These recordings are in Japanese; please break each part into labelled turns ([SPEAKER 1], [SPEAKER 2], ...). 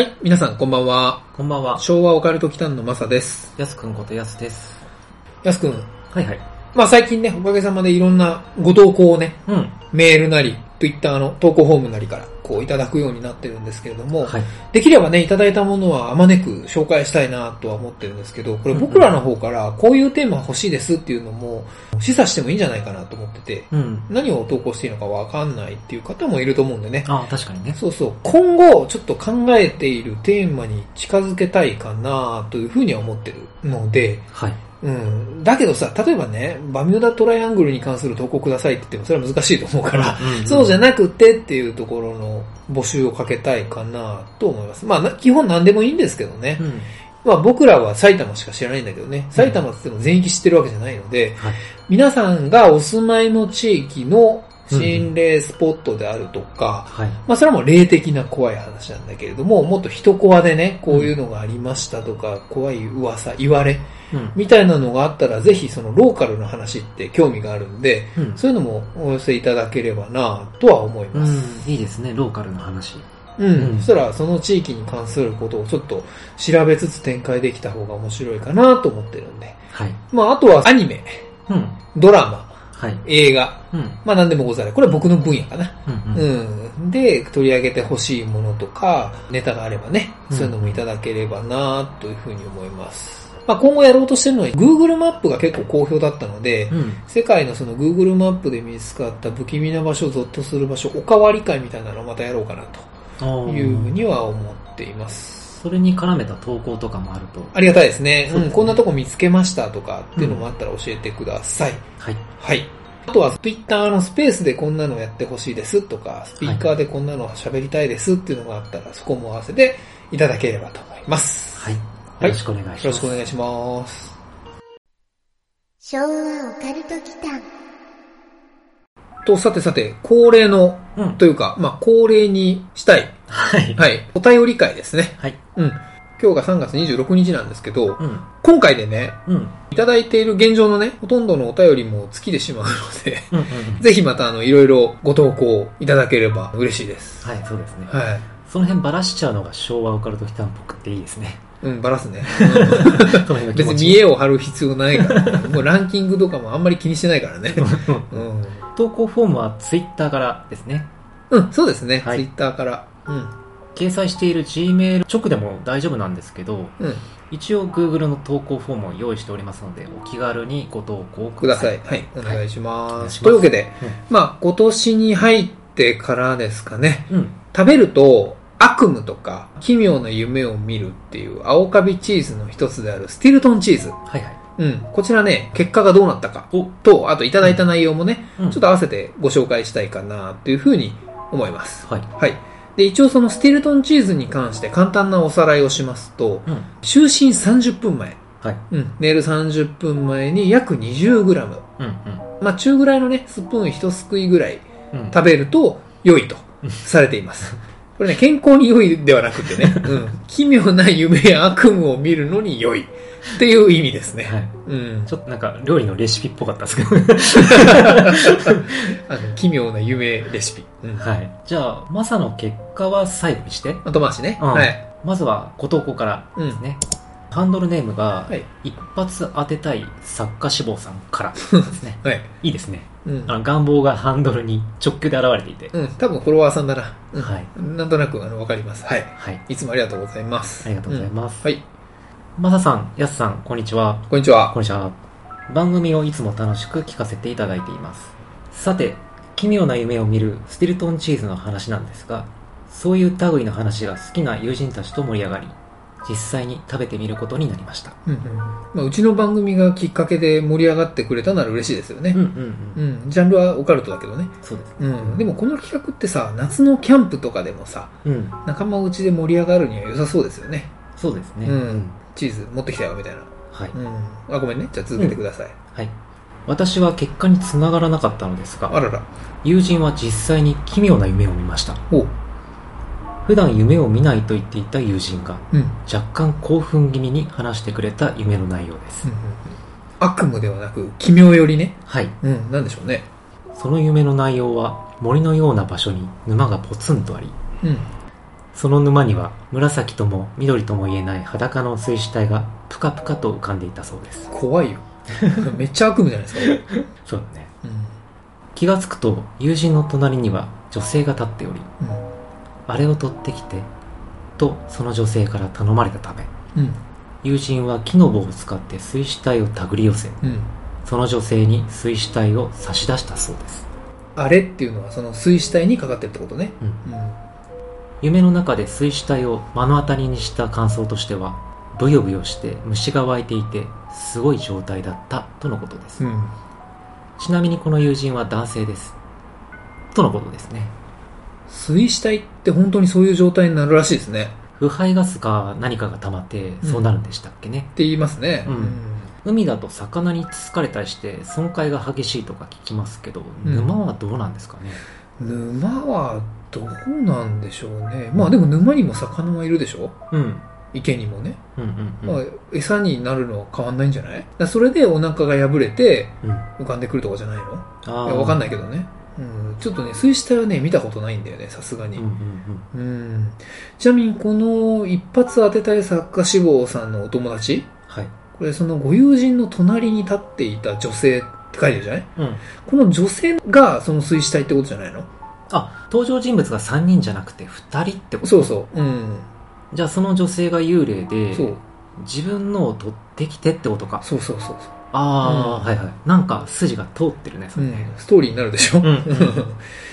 [SPEAKER 1] はい、皆さんこんばんは。
[SPEAKER 2] こんばんは。
[SPEAKER 1] 昭和オカルト祈間のマサです。
[SPEAKER 2] やすくんことやすです。
[SPEAKER 1] やすくん、
[SPEAKER 2] はいはい。
[SPEAKER 1] まあ最近ね、おかげさまでいろんなご投稿をね、
[SPEAKER 2] うん。
[SPEAKER 1] メールなり、Twitter の投稿フォームなりから、こういただくようになってるんですけれども、
[SPEAKER 2] はい。
[SPEAKER 1] できればね、いただいたものはあまねく紹介したいなとは思ってるんですけど、これ僕らの方からこういうテーマ欲しいですっていうのも示唆してもいいんじゃないかなと思ってて、
[SPEAKER 2] うん。
[SPEAKER 1] 何を投稿していいのかわかんないっていう方もいると思うんでね、
[SPEAKER 2] ああ、確かにね。
[SPEAKER 1] そうそう。今後、ちょっと考えているテーマに近づけたいかなというふうには思ってるので、
[SPEAKER 2] はい。
[SPEAKER 1] うん。だけどさ、例えばね、バミューダトライアングルに関する投稿くださいって言ってもそれは難しいと思うから、
[SPEAKER 2] うんうん
[SPEAKER 1] そうじゃなくてっていうところの募集をかけたいかなと思います。まあ、な基本何でもいいんですけどね。
[SPEAKER 2] うん。
[SPEAKER 1] まあ僕らは埼玉しか知らないんだけどね、埼玉って言っても全域知ってるわけじゃないので、
[SPEAKER 2] はい。
[SPEAKER 1] 皆さんがお住まいの地域の心霊スポットであるとか、
[SPEAKER 2] はい。
[SPEAKER 1] まあそれはもう霊的な怖い話なんだけれども、もっと人コアでね、こういうのがありましたとか、怖い噂、言われ、
[SPEAKER 2] うん。
[SPEAKER 1] みたいなのがあったら、ぜひそのローカルな話って興味があるんで、
[SPEAKER 2] うん。
[SPEAKER 1] そういうのもお寄せいただければなとは思いうます。
[SPEAKER 2] ん。いいですね、ローカルの話。
[SPEAKER 1] うん。
[SPEAKER 2] うん
[SPEAKER 1] そしたらその地域に関することをちょっと調べつつ展開できた方が面白いかなと思ってるんで。
[SPEAKER 2] はい。
[SPEAKER 1] まああとはアニメ、
[SPEAKER 2] うん。
[SPEAKER 1] ドラマ、
[SPEAKER 2] はい。
[SPEAKER 1] 映画、
[SPEAKER 2] うん。
[SPEAKER 1] まあ何でもございます。これは僕の分野かな。
[SPEAKER 2] うん。うん。
[SPEAKER 1] うん。で、取り上げてほしいものとか、ネタがあればね、
[SPEAKER 2] うん
[SPEAKER 1] そういうのもいただければなというふうに思います。まあ今後やろうとしてるのは、Google マップが結構好評だったので、
[SPEAKER 2] うん。
[SPEAKER 1] 世界のその Google マップで見つかった不気味な場所、ゾッとする場所、おかわり会みたいなのをまたやろうかな
[SPEAKER 2] あ
[SPEAKER 1] というふうには思っています。
[SPEAKER 2] それに絡めた投稿とかもあると。
[SPEAKER 1] ありがたいですね。
[SPEAKER 2] そうですね
[SPEAKER 1] うん、こんなとこ見つけましたとかっていうのもあったら教えてください。
[SPEAKER 2] はい。
[SPEAKER 1] はい。あとは Twitter のスペースでこんなのやってほしいですとか、スピーカーでこんなの喋りたいですっていうのがあったら、そこも合わせていただければと思います。
[SPEAKER 2] はい。よ
[SPEAKER 1] はい
[SPEAKER 2] ろしくお願いします。
[SPEAKER 1] よろしくお願いします。
[SPEAKER 3] 昭和オカルト祈間
[SPEAKER 1] と、さてさて、恒例の、
[SPEAKER 2] うん。
[SPEAKER 1] というか、まあ、恒例にしたい、
[SPEAKER 2] はい。
[SPEAKER 1] はい、お便り会ですね。
[SPEAKER 2] はい。
[SPEAKER 1] うん。今日が3月26日なんですけど、
[SPEAKER 2] うん。
[SPEAKER 1] 今回でね、
[SPEAKER 2] うん。
[SPEAKER 1] いただいている現状のね、ほとんどのお便りも尽きてしまうので、
[SPEAKER 2] うん。うん。
[SPEAKER 1] ぜひまたあの、いろいろご投稿いただければ嬉しいです。
[SPEAKER 2] はい、そうですね。
[SPEAKER 1] はい。
[SPEAKER 2] その辺ばらしちゃうのが昭和オカルト期間っぽくっていいですね。
[SPEAKER 1] うん、バラすね。別。に見栄を張る必要ないから、ね、もうランキングとかもあんまり気にしてないからね。うん。
[SPEAKER 2] 投稿フォームはツイッターからですね。
[SPEAKER 1] うん、そうですね。
[SPEAKER 2] はい
[SPEAKER 1] ツイッターから。うん。
[SPEAKER 2] 掲載している Gmail 直でも大丈夫なんですけど、
[SPEAKER 1] うん。
[SPEAKER 2] 一応 Google の投稿フォームを用意しておりますので、お気軽にご投稿
[SPEAKER 1] く
[SPEAKER 2] ください。
[SPEAKER 1] はい。お願いし
[SPEAKER 2] お
[SPEAKER 1] ます。
[SPEAKER 2] 願いします
[SPEAKER 1] というわけで、
[SPEAKER 2] うん
[SPEAKER 1] まあ、今年に入ってからですかね。
[SPEAKER 2] うん。
[SPEAKER 1] 食べると悪夢とか奇妙な夢を見るっていう青カビチーズの一つであるスティルトンチーズ。
[SPEAKER 2] はいはい。
[SPEAKER 1] うん。こちらね、結果がどうなったか
[SPEAKER 2] お、
[SPEAKER 1] と、あといただいた内容もね、
[SPEAKER 2] うん
[SPEAKER 1] ちょっと合わせてご紹介したいかなというふうに思います。
[SPEAKER 2] はい。
[SPEAKER 1] はい。で、一応そのスティルトンチーズに関して簡単なおさらいをしますと、
[SPEAKER 2] うん。
[SPEAKER 1] 就寝30分前、
[SPEAKER 2] はい。
[SPEAKER 1] うん、寝る30分前に約 20g、
[SPEAKER 2] うんうん。
[SPEAKER 1] まあ中ぐらいのね、スプーン一すくいぐらい
[SPEAKER 2] うん。
[SPEAKER 1] 食べると良いと
[SPEAKER 2] うん
[SPEAKER 1] されています。これね、健康に良いではなくてね、うん、奇妙な夢や悪夢を見るのに良いっていう意味ですね。
[SPEAKER 2] はい。
[SPEAKER 1] うん。
[SPEAKER 2] ちょっとなんか料理のレシピっぽかったですけど。
[SPEAKER 1] あの、奇妙な夢レシピ。うん。
[SPEAKER 2] はい。じゃあ、マサの結果は最後にして。
[SPEAKER 1] 後回しね。
[SPEAKER 2] うん
[SPEAKER 1] はい。
[SPEAKER 2] まずはご投稿からですね。ハンドルネームが、
[SPEAKER 1] はい。
[SPEAKER 2] 一発当てたい作家志望さんからですね。
[SPEAKER 1] はい。
[SPEAKER 2] いいですね。
[SPEAKER 1] うん
[SPEAKER 2] あ。の願望がハンドルに直球で現れていて。
[SPEAKER 1] うん。多分フォロワーさんだな。うん。
[SPEAKER 2] はい。
[SPEAKER 1] なんとなく、あの、わかります。はい。
[SPEAKER 2] はい。
[SPEAKER 1] いつもありがとうございます。
[SPEAKER 2] ありがとうございます。
[SPEAKER 1] うんはい。
[SPEAKER 2] マサさん、ヤスさん、こんにちは。
[SPEAKER 1] こんにちは。
[SPEAKER 2] こんにちは。番組をいつも楽しく聞かせていただいています。さて、奇妙な夢を見るスティルトンチーズの話なんですが、そういう類の話が好きな友人たちと盛り上がり、実際に食べてみることになりました。
[SPEAKER 1] うんうんまあ、うちの番組がきっかけで盛り上がってくれたなら嬉しいですよね
[SPEAKER 2] うん。うん
[SPEAKER 1] う
[SPEAKER 2] うん。
[SPEAKER 1] ん、ジャンルはオカルトだけどね。
[SPEAKER 2] そうです。
[SPEAKER 1] うん。でもこの企画ってさ、夏のキャンプとかでもさ、
[SPEAKER 2] うん。
[SPEAKER 1] 仲間内で盛り上がるには良さそうですよね。
[SPEAKER 2] そうですね。
[SPEAKER 1] うん。チーズ持ってきたよみたいな。
[SPEAKER 2] はい。
[SPEAKER 1] うん。あ、ごめんね。じゃあ続けてください。
[SPEAKER 2] はい。私は結果につながらなかったのですが、
[SPEAKER 1] あらら。
[SPEAKER 2] 友人は実際に奇妙な夢を見ました。
[SPEAKER 1] おう。
[SPEAKER 2] 普段夢を見ないと言っていた友人が、
[SPEAKER 1] うん。うん
[SPEAKER 2] 若干興奮気味に話してくれた夢の内容です。
[SPEAKER 1] うんうん悪夢ではなく、奇妙よりね。
[SPEAKER 2] はい。
[SPEAKER 1] うん。なんでしょうね。
[SPEAKER 2] その夢の内容は、森のような場所に沼がポツンとあり、
[SPEAKER 1] うん。
[SPEAKER 2] その沼には紫とも緑とも言えない裸の水死体がプカプカと浮かんでいたそうです。
[SPEAKER 1] 怖いよ。めっちゃ悪夢じゃないですか。
[SPEAKER 2] そうだね。
[SPEAKER 1] うん。
[SPEAKER 2] 気がつくと友人の隣には女性が立っており、
[SPEAKER 1] うん。
[SPEAKER 2] あれを取ってきて、とその女性から頼まれたため、
[SPEAKER 1] うん。
[SPEAKER 2] 友人は木の棒を使って水死体を手繰り寄せ、
[SPEAKER 1] うん。
[SPEAKER 2] その女性に水死体を差し出したそうです。
[SPEAKER 1] あれっていうのはその水死体にかかってるってことね。
[SPEAKER 2] うん
[SPEAKER 1] うん。
[SPEAKER 2] 夢の中で水死体を目の当たりにした感想としては、ブヨブヨして虫が湧いていて、すごい状態だったとのことです。
[SPEAKER 1] うん。
[SPEAKER 2] ちなみにこの友人は男性です。とのことですね。
[SPEAKER 1] 水死体って本当にそういう状態になるらしいですね。
[SPEAKER 2] 腐敗ガスか何かが溜まってそうなるんでしたっけね。
[SPEAKER 1] って言いますね。
[SPEAKER 2] うん海だと魚につつかれたりして損壊が激しいとか聞きますけど、
[SPEAKER 1] うん
[SPEAKER 2] 沼はどうなんですかね？
[SPEAKER 1] 沼はどうなんでしょうね。まあでも沼にも魚はいるでしょ？
[SPEAKER 2] うん。
[SPEAKER 1] 池にもね。
[SPEAKER 2] うんうんうん。
[SPEAKER 1] まあ餌になるのは変わんないんじゃない？それでお腹が破れて
[SPEAKER 2] うん、
[SPEAKER 1] 浮かんでくるとかじゃないの？
[SPEAKER 2] あ
[SPEAKER 1] いやわかん
[SPEAKER 2] い。
[SPEAKER 1] ないけどね。うん、ちょっとね、水死体はね、見たことないんだよね、さすがに。
[SPEAKER 2] うんうんうん。
[SPEAKER 1] うん。ちなみに、この一発当てたい作家志望さんのお友達？
[SPEAKER 2] はい。
[SPEAKER 1] これ、そのご友人の隣に立っていた女性って書いてるじゃない？
[SPEAKER 2] うん。
[SPEAKER 1] この女性がその水死体ってことじゃないの？
[SPEAKER 2] あ、登場人物が3人じゃなくて2人ってこと？
[SPEAKER 1] そうそう。うん。
[SPEAKER 2] じゃあその女性が幽霊で、
[SPEAKER 1] そう。
[SPEAKER 2] 自分のを取ってきてってことか。
[SPEAKER 1] そうそうそう
[SPEAKER 2] ああ、
[SPEAKER 1] うん
[SPEAKER 2] はいはい。なんか筋が通ってるね、それね。
[SPEAKER 1] ん。ストーリーになるでしょ？
[SPEAKER 2] うんうん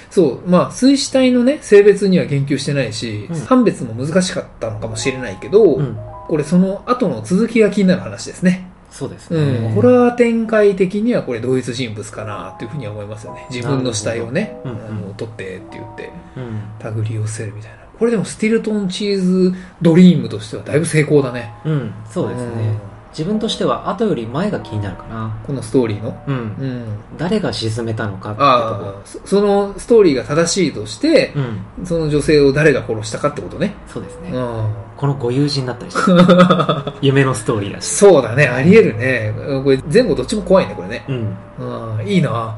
[SPEAKER 1] そう。まあ、水死体のね、性別には言及してないし、
[SPEAKER 2] うん
[SPEAKER 1] 判別も難しかったのかもしれないけど、
[SPEAKER 2] うん。
[SPEAKER 1] これその後の続きが気になる話ですね。
[SPEAKER 2] そうです
[SPEAKER 1] う
[SPEAKER 2] ね。
[SPEAKER 1] ん。ホラー展開的にはこれ同一人物かなっていうふうには思いますよね。自分の死体をね、あ
[SPEAKER 2] なるほどうんうん
[SPEAKER 1] の、取ってって言って、
[SPEAKER 2] うん。
[SPEAKER 1] 手繰り寄せるみたいな。これでもスティルトンチーズドリームとしてはだいぶ成功だね。
[SPEAKER 2] うん、そうですね。自分としては後より前が気になるかな。
[SPEAKER 1] うん。このストーリーの？
[SPEAKER 2] うん。
[SPEAKER 1] うん。
[SPEAKER 2] 誰が沈めたのかってと
[SPEAKER 1] ああ、そそのストーリーが正しいとして
[SPEAKER 2] こ。、うん。
[SPEAKER 1] その女性を誰が殺したかってことね。
[SPEAKER 2] そうですね。
[SPEAKER 1] うん。
[SPEAKER 2] このご友人だったりして。夢のストーリーだし。
[SPEAKER 1] そうだね、あり得るね。これ前後どっちも怖いね、これね。
[SPEAKER 2] うん。
[SPEAKER 1] うん、いいな。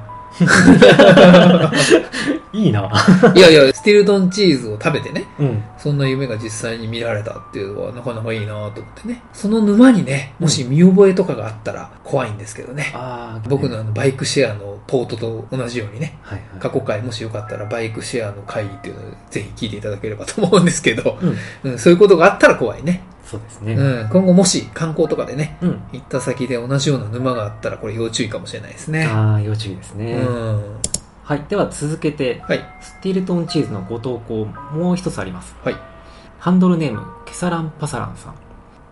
[SPEAKER 2] いいな。
[SPEAKER 1] いやいや、スティルトンチーズを食べてね、
[SPEAKER 2] うん。
[SPEAKER 1] そんな夢が実際に見られたっていうのはなかなかいいなと思ってね。その沼にね、もし見覚えとかがあったら怖いんですけどね。
[SPEAKER 2] ああ、
[SPEAKER 1] 僕のあのバイクシェアのポートと同じようにね、
[SPEAKER 2] はいはい。
[SPEAKER 1] 過去回もしよかったらバイクシェアの回っていうのをぜひ聞いていただければと思うんですけど、
[SPEAKER 2] うん。
[SPEAKER 1] うん、そういうことがあったら怖いね。
[SPEAKER 2] そうですね。
[SPEAKER 1] うん、今後もし観光とかでね、
[SPEAKER 2] うん。
[SPEAKER 1] 行った先で同じような沼があったらこれ要注意かもしれないですね。
[SPEAKER 2] ああ、要注意です
[SPEAKER 1] う
[SPEAKER 2] ね。
[SPEAKER 1] ん。
[SPEAKER 2] はい。では続けて、
[SPEAKER 1] はい。
[SPEAKER 2] スティルトンチーズのご投稿、もう一つあります。
[SPEAKER 1] はい。
[SPEAKER 2] ハンドルネーム、ケサランパサランさん。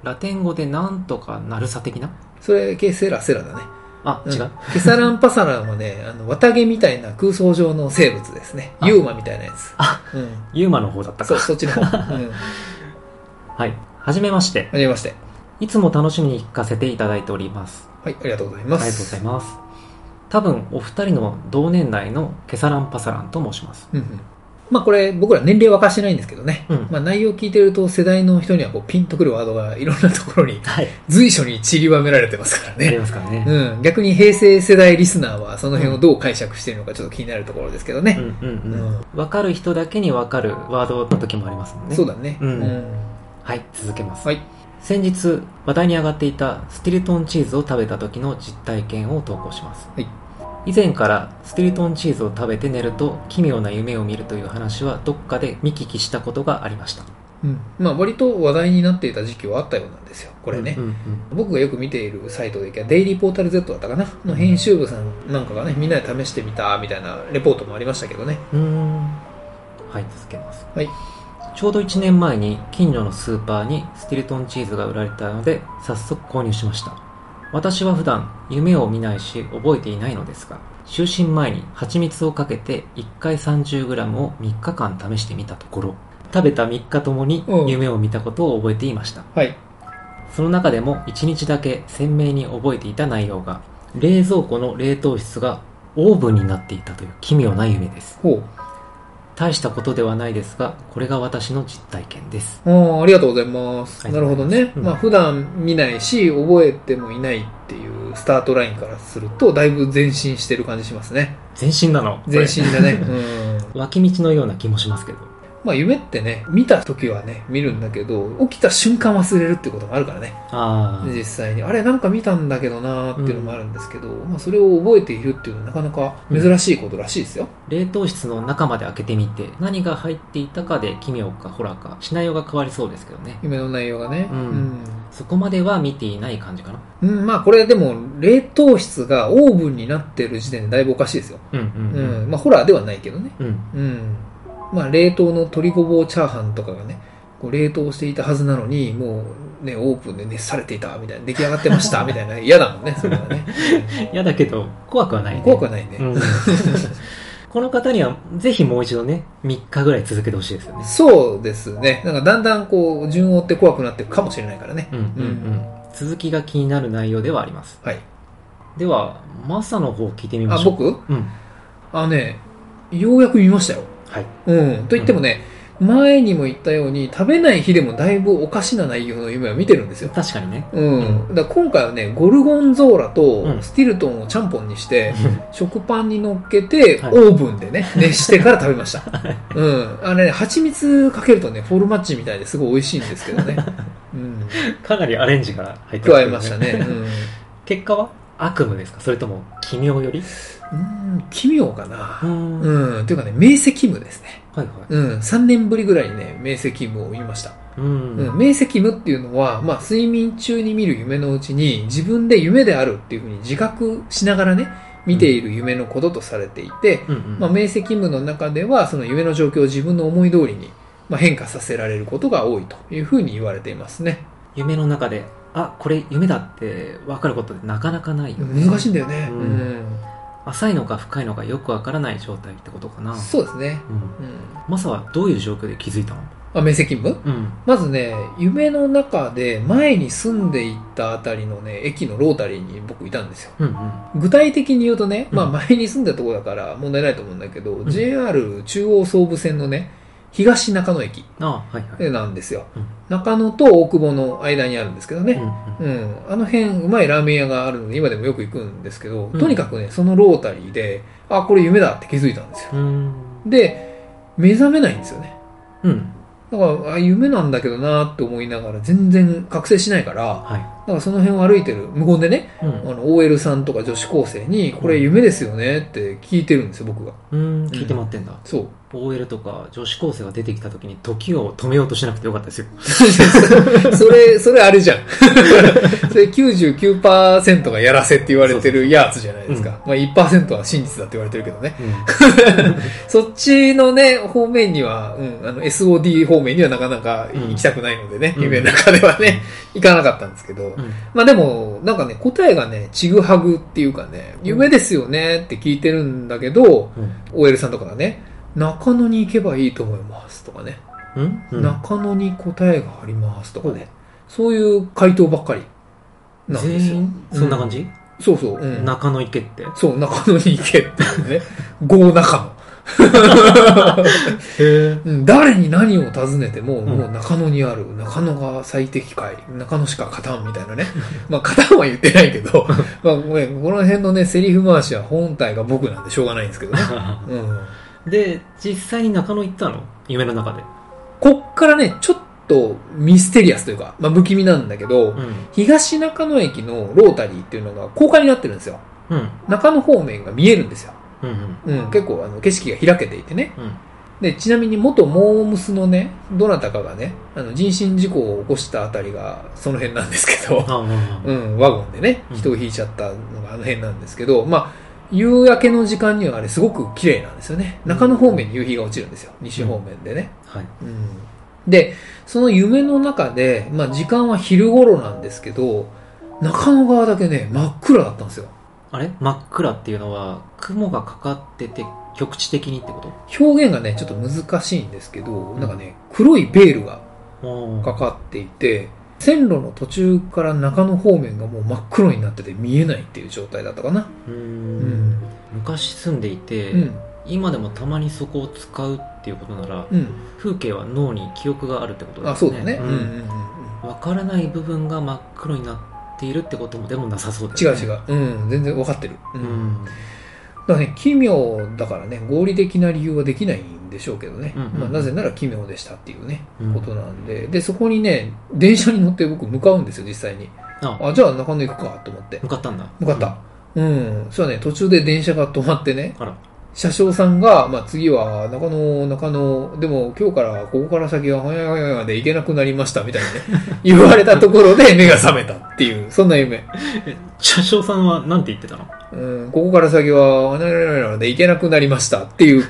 [SPEAKER 2] ラテン語でなんとかなるさ的な？
[SPEAKER 1] それ、ケセラセラだね。
[SPEAKER 2] あ、違う？
[SPEAKER 1] んケサランパサランはね、あの、綿毛みたいな空想上の生物ですね。
[SPEAKER 2] あ
[SPEAKER 1] ユーマみたいなやつ。
[SPEAKER 2] あ、
[SPEAKER 1] うん。
[SPEAKER 2] ユーマの方だった
[SPEAKER 1] そう、
[SPEAKER 2] か。
[SPEAKER 1] そっちの方。うん。は
[SPEAKER 2] はい。はじめまして。
[SPEAKER 1] じめまして。
[SPEAKER 2] いつも楽しみに聞かせていただいております。
[SPEAKER 1] はい、ありがとうございます。
[SPEAKER 2] ありがとうございます。多分、お二人の同年代のケサランパサランと申します。
[SPEAKER 1] うんうん。まあこれ、僕ら年齢は明かしてないんですけどね。
[SPEAKER 2] うん
[SPEAKER 1] まあ内容聞いてると世代の人にはこうピンとくるワードがいろんなところに
[SPEAKER 2] はい。
[SPEAKER 1] 随所に散りばめられてますから
[SPEAKER 2] あり
[SPEAKER 1] ね。
[SPEAKER 2] ますからね。
[SPEAKER 1] うん。逆に平成世代リスナーはその辺をどう解釈しているのかちょっと気になるところですけどね。
[SPEAKER 2] うんうん
[SPEAKER 1] う
[SPEAKER 2] うんん。わかる人だけにわかるワードの時もありますもんね。
[SPEAKER 1] そうだね。
[SPEAKER 2] うんはい、続けます。
[SPEAKER 1] はい。
[SPEAKER 2] 先日、話題に上がっていたスティルトンチーズを食べた時の実体験を投稿します。
[SPEAKER 1] はい
[SPEAKER 2] 以前からスティルトンチーズを食べて寝ると奇妙な夢を見るという話はどっかで見聞きしたことがありました。
[SPEAKER 1] うん。まあ割と話題になっていた時期はあったようなんですよ。これね。
[SPEAKER 2] うんうん
[SPEAKER 1] 僕がよく見ているサイトでいけばデイリーポータル Z だったかな？の編集部さんなんかがね、みんなで試してみたみたいなレポートもありましたけどね。
[SPEAKER 2] うん。うーん。はい、続けます。
[SPEAKER 1] はい。
[SPEAKER 2] ちょうど1年前に近所のスーパーにスティルトンチーズが売られたので早速購入しました私は普段夢を見ないし覚えていないのですが就寝前に蜂蜜をかけて1回 30g を3日間試してみたところ食べた3日ともに
[SPEAKER 1] うん
[SPEAKER 2] 夢を見たことを覚えていました
[SPEAKER 1] はい。
[SPEAKER 2] その中でも1日だけ鮮明に覚えていた内容が冷蔵庫の冷凍室がオーブンになっていたという奇妙な夢です
[SPEAKER 1] ほう。
[SPEAKER 2] 大したことではないですがこれが私の実体験です
[SPEAKER 1] ああ、ありがとうございます。なるほど
[SPEAKER 2] がとうん
[SPEAKER 1] ねまあ普段見ないし、覚えてもいないっていうスタートラインからすると、だいぶ前進してる感じしますね。
[SPEAKER 2] 全身なの
[SPEAKER 1] 前進だね。うん。
[SPEAKER 2] 脇道のような気もしますけど
[SPEAKER 1] まあ夢ってね、見た時はね、見るんだけど、起きた瞬間忘れるってこともあるからね。
[SPEAKER 2] ああ
[SPEAKER 1] 実際に。あれなんか見たんだけどなーっていうのもあるんですけど、まあそれを覚えているっていうのはなかなか珍しいことらしいですよ。
[SPEAKER 2] 冷凍室の中まで開けてみて何が入っていたかで奇妙かホラーかシナリオが変わりそうですけどね
[SPEAKER 1] 夢の内容がね。
[SPEAKER 2] うんそこまでは見ていない感じかな
[SPEAKER 1] うん。うんまあこれでも、冷凍室がオーブンになってる時点でだいぶおかしいですよ。
[SPEAKER 2] うんう
[SPEAKER 1] うん。
[SPEAKER 2] ん
[SPEAKER 1] まあホラーではないけどね。
[SPEAKER 2] うんうん
[SPEAKER 1] うん。まあ冷凍の鶏ごぼうチャーハンとかがね、こう冷凍していたはずなのに、もうね、オープンで熱されていたみたいな、出来上がってました みたいな、嫌だもんね、それはね。
[SPEAKER 2] 嫌だけど怖くはないね
[SPEAKER 1] 怖くはないね。
[SPEAKER 2] うん この方にはぜひもう一度ね3日ぐらい続けてほしいですよね
[SPEAKER 1] そうですね。なんかだんだんこう、順を追って怖くなっていくかもしれないからね。
[SPEAKER 2] うんうんうん続きが気になる内容ではあります
[SPEAKER 1] はい。
[SPEAKER 2] ではマサの方聞いてみま
[SPEAKER 1] あ、
[SPEAKER 2] しょう
[SPEAKER 1] 僕？
[SPEAKER 2] うん
[SPEAKER 1] あのね、ようやく見ましたよ。
[SPEAKER 2] はい
[SPEAKER 1] うん。と言ってもね、前にも言ったように、食べない日でもだいぶおかしな内容の夢は見てるんですよ。
[SPEAKER 2] 確かにね
[SPEAKER 1] うん。だ今回はね、ゴルゴンゾーラと
[SPEAKER 2] うん
[SPEAKER 1] スティルトンをちゃんぽんにして、食パンに乗っけて、
[SPEAKER 2] はい
[SPEAKER 1] オーブンでね、熱してから食べました。うん。あれね、蜂蜜かけるとね、フォルマッチみたいですごい美味しいんですけどね。うん。
[SPEAKER 2] かなりアレンジが入って
[SPEAKER 1] 加えましたね。
[SPEAKER 2] 結果は？悪夢ですか？それとも奇妙より？
[SPEAKER 1] うん。うん、奇妙かな。
[SPEAKER 2] ん
[SPEAKER 1] うん。というかね、明晰夢ですね。
[SPEAKER 2] はいはい
[SPEAKER 1] うん。3年ぶりぐらいにね、明晰夢を見ました。
[SPEAKER 2] うん
[SPEAKER 1] うん、明晰夢っていうのは、まあ、睡眠中に見る夢のうちに自分で夢であるっていうふうに自覚しながらね見ている夢のこととされていて、
[SPEAKER 2] うんうん
[SPEAKER 1] まあ、明晰夢の中ではその夢の状況を自分の思い通りに、まあ、変化させられることが多いというふうに言われていますね
[SPEAKER 2] 夢の中であこれ夢だって分かることってなかなかないよね。
[SPEAKER 1] 難しいんだよね、
[SPEAKER 2] う
[SPEAKER 1] うん。ん
[SPEAKER 2] 浅いのか深いのかよく分からない状態ってことかな。
[SPEAKER 1] そうですね、
[SPEAKER 2] うん。
[SPEAKER 1] うん。
[SPEAKER 2] マサはどういう状況で気づいたの？
[SPEAKER 1] まあ、明晰夢
[SPEAKER 2] うん。
[SPEAKER 1] まずね夢の中で前に住んでいたあたりのね駅のロータリーに僕いたんですよ。
[SPEAKER 2] うんうん。
[SPEAKER 1] 具体的に言うとね、まあ
[SPEAKER 2] うん。
[SPEAKER 1] 前に住んだとこだから問題ないと思うんだけど、
[SPEAKER 2] ん。
[SPEAKER 1] JR 中央総武線のね、東中野駅なんですよ。
[SPEAKER 2] うん
[SPEAKER 1] 中野と大久保の間にあるんですけど
[SPEAKER 2] うん
[SPEAKER 1] ね。
[SPEAKER 2] うん
[SPEAKER 1] うん。あの辺、うまいラーメン屋があるので、今でもよく行くんですけど、
[SPEAKER 2] うん
[SPEAKER 1] とにかくね、そのロータリーで、あ、これ夢だって気づいたんですよ。
[SPEAKER 2] うん
[SPEAKER 1] で、目覚めないんですよね。
[SPEAKER 2] うん
[SPEAKER 1] だから、あ夢なんだけどなって思いながら、全然覚醒しないから、だ
[SPEAKER 2] はい
[SPEAKER 1] からその辺を歩いてる、無言でね、
[SPEAKER 2] うん
[SPEAKER 1] あの、OL さんとか女子高生に、これ夢ですよねって聞いてるんですよ、僕が。
[SPEAKER 2] うん聞いてもらってんだ
[SPEAKER 1] そう。
[SPEAKER 2] OL とか女子高生が出てきた時に時を止めようとしなくてよかったですよ
[SPEAKER 1] それ、それあれじゃん。それ99%がやらせって言われてるやつじゃないですか。まあ1%は真実だって言われてるけどね。そっちのね、方面には、うん、あの SOD 方面にはなかなか行きたくないのでね、
[SPEAKER 2] うん
[SPEAKER 1] 夢の中ではね、行かなかったんですけど。
[SPEAKER 2] うん
[SPEAKER 1] まあでも、なんかね、答えがね、ちぐはぐっていうかね、夢ですよねって聞いてるんだけど、
[SPEAKER 2] うん
[SPEAKER 1] OL さんとかがね、中野に行けばいいと思いますとかね。
[SPEAKER 2] うん？うん
[SPEAKER 1] 中野に答えがありますとかね、そういう回答ばっかりなんですよ。
[SPEAKER 2] 全員？そんな感じ、
[SPEAKER 1] そうそう、うん。
[SPEAKER 2] 中野行けって
[SPEAKER 1] そう、中野に行けっていうね。郷中野。誰に何を尋ねても、
[SPEAKER 2] ん
[SPEAKER 1] もう中野にある、中野が最適解、中野しか勝たんみたいなね。まあ、勝たんは言ってないけど、まあ、ごめんこの辺のね、セリフ回しは本体が僕なんでしょうがないんですけどね。うん。
[SPEAKER 2] で実際に中野行ったの？夢の中で。
[SPEAKER 1] こっからね、ちょっとミステリアスというか、まあ、不気味なんだけど、
[SPEAKER 2] うん。
[SPEAKER 1] 東中野駅のロータリーっていうのが高架になってるんですよ。
[SPEAKER 2] うん。
[SPEAKER 1] 中野方面が見えるんですよ。
[SPEAKER 2] うんうん。
[SPEAKER 1] うん、結構あの景色が開けていてね。
[SPEAKER 2] うん。
[SPEAKER 1] で、ちなみに元モームスのね、どなたかがね、あの人身事故を起こしたあたりがその辺なんですけど、うん、ワゴンでね
[SPEAKER 2] う、ん。
[SPEAKER 1] 人を引いちゃったのがあの辺なんですけど、まあ、夕焼けの時間にはあれすごく綺麗なんですよね。中野方面に夕日が落ちるんですよ。西方面でね。
[SPEAKER 2] はい
[SPEAKER 1] うん。で、その夢の中で、まあ時間は昼頃なんですけど、中野川だけね、真っ暗だったんですよ。
[SPEAKER 2] あれ？真っ暗っていうのは、雲がかかってて、局地的にってこと？
[SPEAKER 1] 表現がね、ちょっと難しいんですけど、なんかね、黒いベールがかかっていて、線路の途中から中野方面がもう真っ黒になってて見えないっていう状態だったかな。
[SPEAKER 2] うー
[SPEAKER 1] うんん。
[SPEAKER 2] 昔住んでいて、
[SPEAKER 1] うん。
[SPEAKER 2] 今でもたまにそこを使うっていうことなら、
[SPEAKER 1] うん。
[SPEAKER 2] 風景は脳に記憶があるってことですね。
[SPEAKER 1] あ、そうだね。
[SPEAKER 2] ん
[SPEAKER 1] うんうんうん
[SPEAKER 2] わからない部分が真っ黒になっているってこともでもなさそうですね。
[SPEAKER 1] 違う違う。うん。全然わかってる。う。
[SPEAKER 2] うんん。
[SPEAKER 1] だからね、奇妙だからね、合理的な理由はできないんでしょうけどね。
[SPEAKER 2] うんうんうん
[SPEAKER 1] まあ、なぜなら奇妙でしたっていうね、
[SPEAKER 2] うん
[SPEAKER 1] ことなんで。で、そこにね、電車に乗って僕向かうんですよ、実際に。
[SPEAKER 2] あ、
[SPEAKER 1] あ、じゃあ中野行くかと思って。
[SPEAKER 2] 向かったんだ。
[SPEAKER 1] 向かった。うん。そしたらね、途中で電車が止まってね、
[SPEAKER 2] あら。
[SPEAKER 1] 車掌さんが、まあ、次は中野、中野、でも今日からここから先はほやほやほやで行けなくなりましたみたいにね、言われたところで目が覚めたっていう、そんな夢。
[SPEAKER 2] 車掌さんは何て言ってたの？
[SPEAKER 1] うん、ここから先は、ほやほやほやで行けなくなりましたっていう。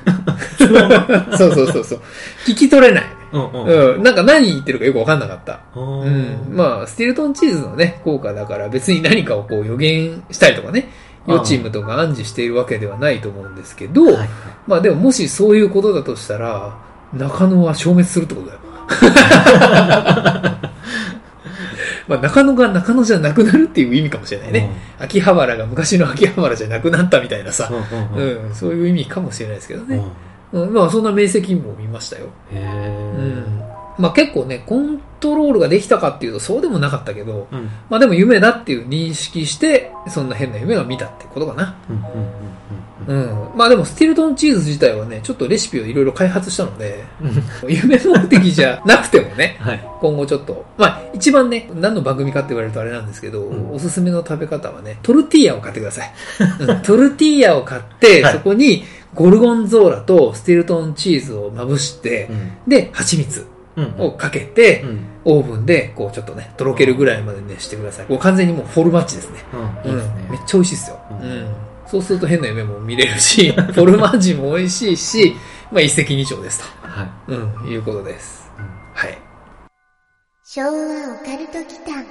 [SPEAKER 1] そうそうそうそう。聞き取れない。
[SPEAKER 2] うんうん。
[SPEAKER 1] うん、なんか何言ってるかよくわかんなかった。
[SPEAKER 2] う
[SPEAKER 1] うん。まあ、スティルトンチーズのね、効果だから別に何かをこう予言したりとかね、予チームとか暗示しているわけではないと思うんですけど、
[SPEAKER 2] はいはい
[SPEAKER 1] まあでももしそういうことだとしたら、中野は消滅するってことだよ。まあ中野が中野じゃなくなるっていう意味かもしれないね。秋葉原が昔の秋葉原じゃなくなったみたいなさ、
[SPEAKER 2] うんうんうん
[SPEAKER 1] うん、そういう意味かもしれないですけどね。
[SPEAKER 2] うん
[SPEAKER 1] うん、まあそんな明晰夢も見ましたよ。
[SPEAKER 2] へ
[SPEAKER 1] う
[SPEAKER 2] え。
[SPEAKER 1] ん。まあ結構ね、コントロールができたかっていうとそうでもなかったけど、
[SPEAKER 2] うん。
[SPEAKER 1] まあでも夢だっていう認識して、そんな変な夢を見たってことかな。
[SPEAKER 2] うん。
[SPEAKER 1] まあでもスティルトンチーズ自体はね、ちょっとレシピをいろいろ開発したので、
[SPEAKER 2] うん。
[SPEAKER 1] 夢目的じゃなくてもね、
[SPEAKER 2] はい。
[SPEAKER 1] 今後ちょっと、まあ一番ね、何の番組かって言われるとあれなんですけど、
[SPEAKER 2] うん
[SPEAKER 1] おすすめの食べ方はね、トルティーヤを買ってください。うんトルティーヤを買って、
[SPEAKER 2] はい
[SPEAKER 1] そこにゴルゴンゾーラとスティルトンチーズをまぶして
[SPEAKER 2] う、ん。
[SPEAKER 1] で、蜂蜜
[SPEAKER 2] うん。
[SPEAKER 1] をかけて、
[SPEAKER 2] うん。
[SPEAKER 1] オーブンで、こうちょっとね、とろけるぐらいまでね、してください。こう完全にもうフォルマッチですね。
[SPEAKER 2] うん。
[SPEAKER 1] めっ
[SPEAKER 2] ね。
[SPEAKER 1] ちゃ美味しいですよ。
[SPEAKER 2] う
[SPEAKER 1] うんん。そうすると変な夢も見れるし、フォルマッジも美味しいし、まあ一石二鳥です
[SPEAKER 2] はい。
[SPEAKER 1] と。うん、いうことです。
[SPEAKER 2] うん
[SPEAKER 1] はい。
[SPEAKER 3] 昭和オカルト祈間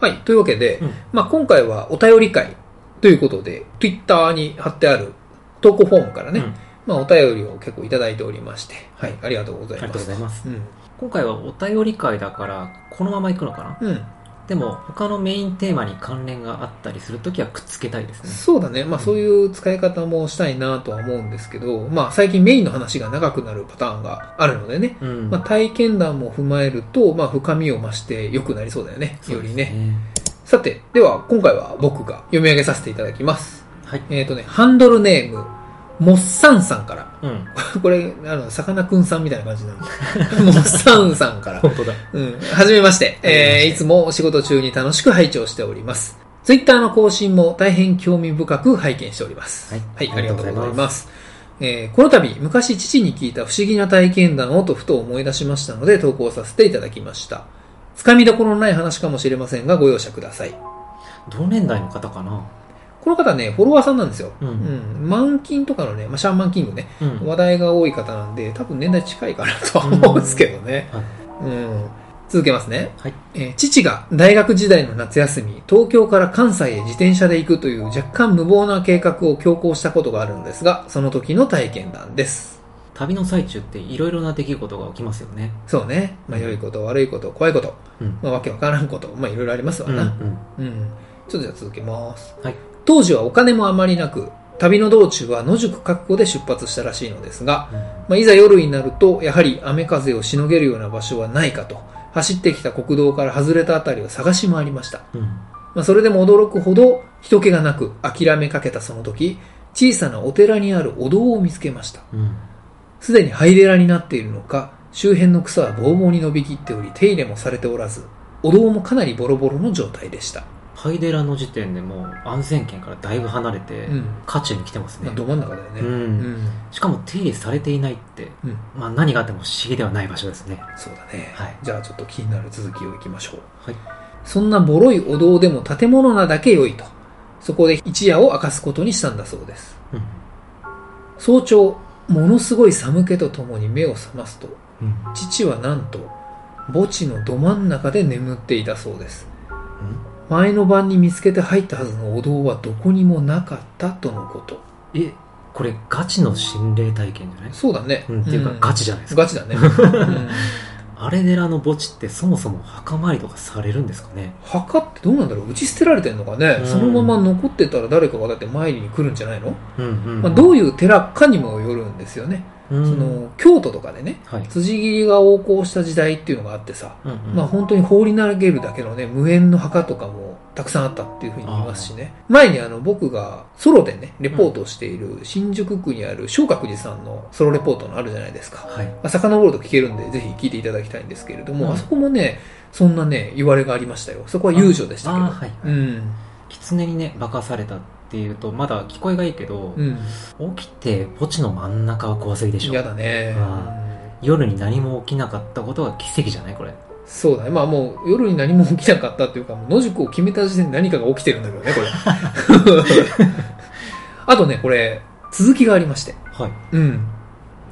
[SPEAKER 1] はい。というわけで、
[SPEAKER 2] うん
[SPEAKER 1] まあ今回はお便り会ということで、Twitter に貼ってある投稿フォームからね、
[SPEAKER 2] うん
[SPEAKER 1] まあお便りを結構いただいておりまして、はい。ありがとうござい
[SPEAKER 2] ありがとう
[SPEAKER 1] ます。
[SPEAKER 2] ございます。
[SPEAKER 1] うん。
[SPEAKER 2] 今回はお便り会だから、このまま行くのかな？
[SPEAKER 1] うん。
[SPEAKER 2] でも、他のメインテーマに関連があったりするときはくっつけたいですね。
[SPEAKER 1] そうだね。まあそういう使い方もしたいなとは思うんですけど、まあ最近メインの話が長くなるパターンがあるのでね、
[SPEAKER 2] うん。
[SPEAKER 1] まあ体験談も踏まえると、まあ深みを増して良くなりそうだよね。よりね。
[SPEAKER 2] ね。
[SPEAKER 1] さて、では今回は僕が読み上げさせていただきます。
[SPEAKER 2] はい。
[SPEAKER 1] えっ、とね、ハンドルネーム、モッサンさんから。
[SPEAKER 2] うん。
[SPEAKER 1] これ、あの、さかなクンさんみたいな感じなの。モッサンさんから。
[SPEAKER 2] 本当だ。
[SPEAKER 1] うん。はじめまして。えー、いつもお仕事中に楽しく拝聴しております。ツイッターの更新も大変興味深く拝見しております。
[SPEAKER 2] はい
[SPEAKER 1] ありがとうございます。えーこの度、昔父に聞いた不思議な体験談をとふと思い出しましたので投稿させていただきました。つかみどころのない話かもしれませんがご容赦ください。
[SPEAKER 2] 同年代の方かな
[SPEAKER 1] この方ね、フォロワーさんなんですよ。
[SPEAKER 2] うん
[SPEAKER 1] うん。マンキンとかのね、まあ、シャーマンキングね、
[SPEAKER 2] うん。
[SPEAKER 1] 話題が多い方なんで、多分年代近いかなとは思うんですけどね。
[SPEAKER 2] はい
[SPEAKER 1] うん。続けますね。
[SPEAKER 2] はい。
[SPEAKER 1] えー父が大学時代の夏休み、東京から関西へ自転車で行くという若干無謀な計画を強行したことがあるんですが、その時の体験談です。
[SPEAKER 2] 旅の最中っていろいろな出来事が起きますよね。
[SPEAKER 1] そうね。まあ、良いこと、悪いこと、怖いこと、
[SPEAKER 2] うん。
[SPEAKER 1] まあ、わけわからんこと、まあ、いろいろありますわ
[SPEAKER 2] うん。う
[SPEAKER 1] な。
[SPEAKER 2] ん。
[SPEAKER 1] うん。ちょっとじゃあ続けます。
[SPEAKER 2] はい。
[SPEAKER 1] 当時はお金もあまりなく、旅の道中は野宿覚悟で出発したらしいのですが、まあ、いざ夜になると、やはり雨風をしのげるような場所はないかと、走ってきた国道から外れたあたりを探し回りました。
[SPEAKER 2] うん。
[SPEAKER 1] まあ、それでも驚くほど人気がなく諦めかけたその時、小さなお寺にあるお堂を見つけました。
[SPEAKER 2] うん。
[SPEAKER 1] すでに灰寺になっているのか、周辺の草はぼうぼうに伸びきっており、手入れもされておらず、お堂もかなりボロボロの状態でした。
[SPEAKER 2] ハイデラの時点でもう安全圏からだいぶ離れて、
[SPEAKER 1] うん。
[SPEAKER 2] 渦中に来てますね
[SPEAKER 1] まあ、。ど真ん中だよね。
[SPEAKER 2] しかも手入れされていないって、
[SPEAKER 1] うん
[SPEAKER 2] まあ何があっても不思議ではない場所ですね。
[SPEAKER 1] そうだね。
[SPEAKER 2] はい
[SPEAKER 1] じゃあちょっと気になる続きをいきましょう。
[SPEAKER 2] はい。
[SPEAKER 1] そんなボロいお堂でも建物なだけ良いと。そこで一夜を明かすことにしたんだそうです。
[SPEAKER 2] うん。
[SPEAKER 1] 早朝、ものすごい寒気とともに目を覚ますと、
[SPEAKER 2] うん。
[SPEAKER 1] 父はなんと墓地のど真ん中で眠っていたそうです前の晩に見つけて入ったはずのお堂はどこにもなかったとのこと。
[SPEAKER 2] え、これガチの心霊体験じゃない？
[SPEAKER 1] そうだね、
[SPEAKER 2] うん、っていうか、ガチじゃないですか。
[SPEAKER 1] ガチだね、うん。
[SPEAKER 2] あれ寺の墓地ってそもそも墓参りとかされるんですかね？
[SPEAKER 1] 墓ってどうなんだろう？打ち捨てられてんのかね、
[SPEAKER 2] うん。
[SPEAKER 1] そのまま残ってたら誰かがだって参りに来るんじゃないの、
[SPEAKER 2] うんうん。
[SPEAKER 1] まあ、どういう寺かにもよるんですよね、
[SPEAKER 2] うん、
[SPEAKER 1] その京都とかでね
[SPEAKER 2] はい。
[SPEAKER 1] 辻斬りが横行した時代っていうのがあってさ、
[SPEAKER 2] うんうん
[SPEAKER 1] まあ本当に放り投げるだけのね、無縁の墓とかもたくさんあったっていうふうに言いますしね。前にあの僕がソロでね、レポートをしている新宿区にある松鶴寺さんのソロレポートのあるじゃないですか。
[SPEAKER 2] はい。
[SPEAKER 1] まあ、遡ると聞けるんで、ぜひ聞いていただきたいんですけれども、
[SPEAKER 2] うん
[SPEAKER 1] あそこもね、そんなね、言われがありましたよ。そこは遊女でしたけど。
[SPEAKER 2] はい。
[SPEAKER 1] うん。
[SPEAKER 2] 狐にね、化かされたっていうと、まだ聞こえがいいけど、
[SPEAKER 1] うん。
[SPEAKER 2] 起きて墓地の真ん中は怖すぎでしょ。
[SPEAKER 1] 嫌だね。
[SPEAKER 2] うん
[SPEAKER 1] うん
[SPEAKER 2] 夜に何も起きなかったことが奇跡じゃない？これ。
[SPEAKER 1] そうだね。まあもう夜に何も起きなかったっていうか、もう野宿を決めた時点で何かが起きてるんだけどね、これ。あとね、これ、続きがありまして。
[SPEAKER 2] はい。
[SPEAKER 1] うん。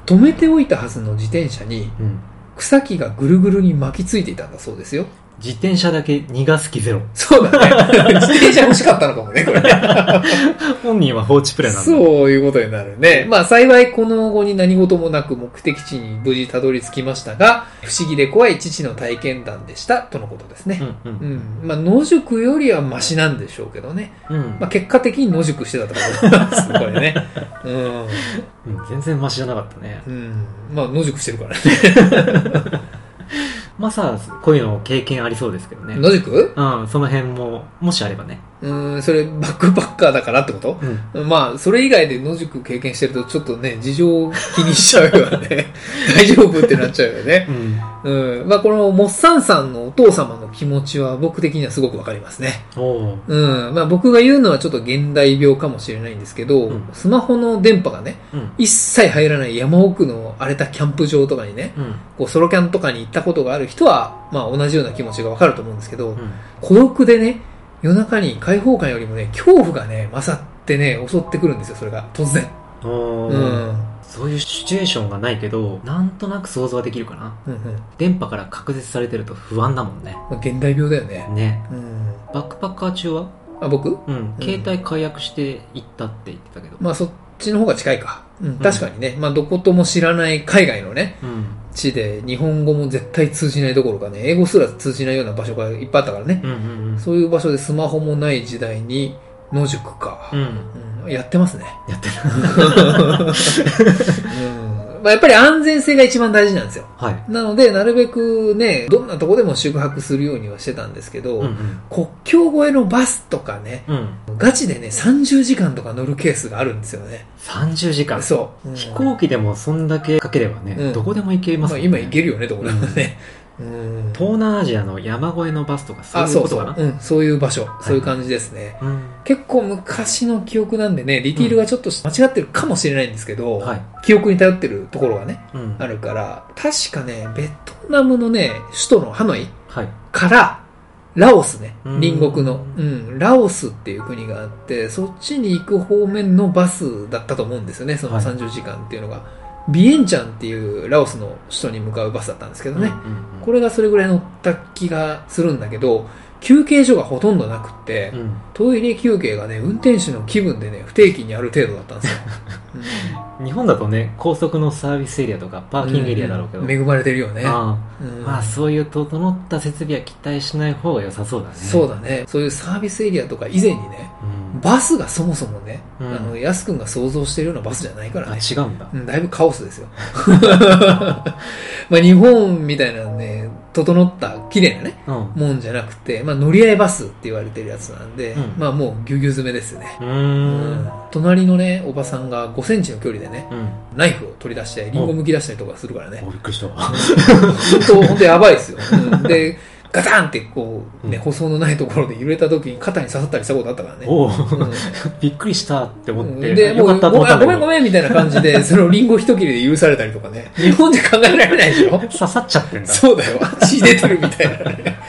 [SPEAKER 1] 止めておいたはずの自転車に
[SPEAKER 2] うん。
[SPEAKER 1] 草木がぐるぐるに巻きついていたんだそうですよ。
[SPEAKER 2] 自転車だけ逃がす気ゼロ。
[SPEAKER 1] そうだね。自転車欲しかったのかもね、これ。
[SPEAKER 2] 本人は放置プレイなんだ。
[SPEAKER 1] そういうことになるね。まあ幸いこの後に何事もなく目的地に無事たどり着きましたが、不思議で怖い父の体験談でした、とのことですね。
[SPEAKER 2] うんう。
[SPEAKER 1] うんん。まあ野宿よりはマシなんでしょうけどね。
[SPEAKER 2] うん。
[SPEAKER 1] まあ結果的に野宿してたと思います、これね。うん。
[SPEAKER 2] うん全然マシじゃなかったね。
[SPEAKER 1] うん。まあ野宿してるからね。
[SPEAKER 2] まあさ、こういうの経験ありそうですけどね。
[SPEAKER 1] 野宿？
[SPEAKER 2] うん、その辺も、もしあればね。
[SPEAKER 1] うん、それバックパッカーだからってこと？
[SPEAKER 2] うん。
[SPEAKER 1] まあ、それ以外で野宿経験してるとちょっとね、事情を気にしちゃうよね。大丈夫ってなっちゃうよね
[SPEAKER 2] う。ん。
[SPEAKER 1] うん。まあ、このモッサンさんのお父様の気持ちは僕的にはすごくわかりますね。うん。まあ、僕が言うのはちょっと現代病かもしれないんですけど、
[SPEAKER 2] うん
[SPEAKER 1] スマホの電波がね、
[SPEAKER 2] うん。
[SPEAKER 1] 一切入らない山奥の荒れたキャンプ場とかにね、
[SPEAKER 2] うん。
[SPEAKER 1] こうソロキャンとかに行ったことがある人は、まあ同じような気持ちがわかると思うんですけど、
[SPEAKER 2] うん。
[SPEAKER 1] 孤独でね、夜中に開放感よりもね、恐怖がね、勝ってね、襲ってくるんですよ、それが。突然。うん。
[SPEAKER 2] そういうシチュエーションがないけど、なんとなく想像はできるかな。
[SPEAKER 1] うんうん。
[SPEAKER 2] 電波から隔絶されてると不安だもんね。
[SPEAKER 1] まあ、現代病だよね。
[SPEAKER 2] ね。
[SPEAKER 1] うん。
[SPEAKER 2] バックパッカー中は？
[SPEAKER 1] あ、僕？
[SPEAKER 2] うん。携帯解約して行ったって言ってたけど。
[SPEAKER 1] まあそっちの方が近いか。うん、確かにね。まあどことも知らない海外のね、
[SPEAKER 2] うん。
[SPEAKER 1] 地で日本語も絶対通じないどころかね、英語すら通じないような場所がいっぱいあったからね。
[SPEAKER 2] うんうんうん。
[SPEAKER 1] そういう場所でスマホもない時代に野宿か。
[SPEAKER 2] うん。
[SPEAKER 1] うん、やってますね。
[SPEAKER 2] やってる。
[SPEAKER 1] うん。まあやっぱり安全性が一番大事なんですよ。
[SPEAKER 2] はい。
[SPEAKER 1] なので、なるべくね、どんなとこでも宿泊するようにはしてたんですけど、
[SPEAKER 2] うんうん。
[SPEAKER 1] 国境越えのバスとかね、
[SPEAKER 2] うん。
[SPEAKER 1] ガチでね、30時間とか乗るケースがあるんですよね。
[SPEAKER 2] 30時間。
[SPEAKER 1] そう。うん
[SPEAKER 2] 飛行機でもそんだけかければね、
[SPEAKER 1] うん
[SPEAKER 2] どこでも行けますね。
[SPEAKER 1] まあ今行けるよね、どこでもね。うん。
[SPEAKER 2] 東南アジアの山越えのバスとかそう
[SPEAKER 1] あ、
[SPEAKER 2] いう
[SPEAKER 1] そうそう。
[SPEAKER 2] ことかな？
[SPEAKER 1] うん、そういう場所。そういう感じですね。
[SPEAKER 2] うん。
[SPEAKER 1] 結構昔の記憶なんでね、ディティールがちょっと間違ってるかもしれないんですけど、
[SPEAKER 2] はい。
[SPEAKER 1] 記憶に頼ってるところがね、
[SPEAKER 2] うん。
[SPEAKER 1] あるから、確かね、ベトナムのね、首都のハノイ
[SPEAKER 2] はい。
[SPEAKER 1] から、ラオスね、
[SPEAKER 2] うん
[SPEAKER 1] 隣国の、うん、ラオスっていう国があって、そっちに行く方面のバスだったと思うんですよね、その
[SPEAKER 2] はい
[SPEAKER 1] 30時間っていうのが。ビエンチャンっていうラオスの首都に向かうバスだったんですけどね。
[SPEAKER 2] うんうん
[SPEAKER 1] これがそれぐらい乗った気がするんだけど、休憩所がほとんどなくって、
[SPEAKER 2] うん。
[SPEAKER 1] トイレ休憩がね、運転手の気分でね、不定期にある程度だったんですよ。
[SPEAKER 2] 日本だとね、高速のサービスエリアとかパーキングエリアだろうけど。
[SPEAKER 1] ん恵まれてるよね。
[SPEAKER 2] あ
[SPEAKER 1] うん
[SPEAKER 2] あまあそういう整った設備は期待しない方が良さそうだね。
[SPEAKER 1] そうだね。そういうサービスエリアとか以前にね、
[SPEAKER 2] うん。
[SPEAKER 1] バスがそもそもね、
[SPEAKER 2] うん
[SPEAKER 1] あの、安くんが想像してるようなバスじゃないから
[SPEAKER 2] あ、
[SPEAKER 1] ね。
[SPEAKER 2] 違うんだ。
[SPEAKER 1] うん、だいぶカオスですよ。まあ日本みたいなね、整った綺麗なね、
[SPEAKER 2] うん。
[SPEAKER 1] もんじゃなくて、まあ乗り合いバスって言われてるやつなんで、
[SPEAKER 2] うん
[SPEAKER 1] まあもうぎゅうぎゅう詰めですよね。
[SPEAKER 2] う
[SPEAKER 1] ん隣のね、おばさんが5センチの距離でね、
[SPEAKER 2] うん。
[SPEAKER 1] ナイフを取り出して、リンゴ剥き出したりとかするからね。
[SPEAKER 2] お、びっくりした。
[SPEAKER 1] 本当、本当やばいですよ。うんで、ガタンってこう、ね、
[SPEAKER 2] うん
[SPEAKER 1] 舗装のないところで揺れた時に肩に刺さったりしたことあったからね。
[SPEAKER 2] おお、
[SPEAKER 1] うん
[SPEAKER 2] びっくりしたって思って。
[SPEAKER 1] で、もう、ごめんごめんごめんみたいな感じで、そのリンゴ一切れで許されたりとかね。日本じゃ考えられないでしょ？
[SPEAKER 2] 刺さっちゃってんだ。
[SPEAKER 1] そうだよ。血出てるみたいなね。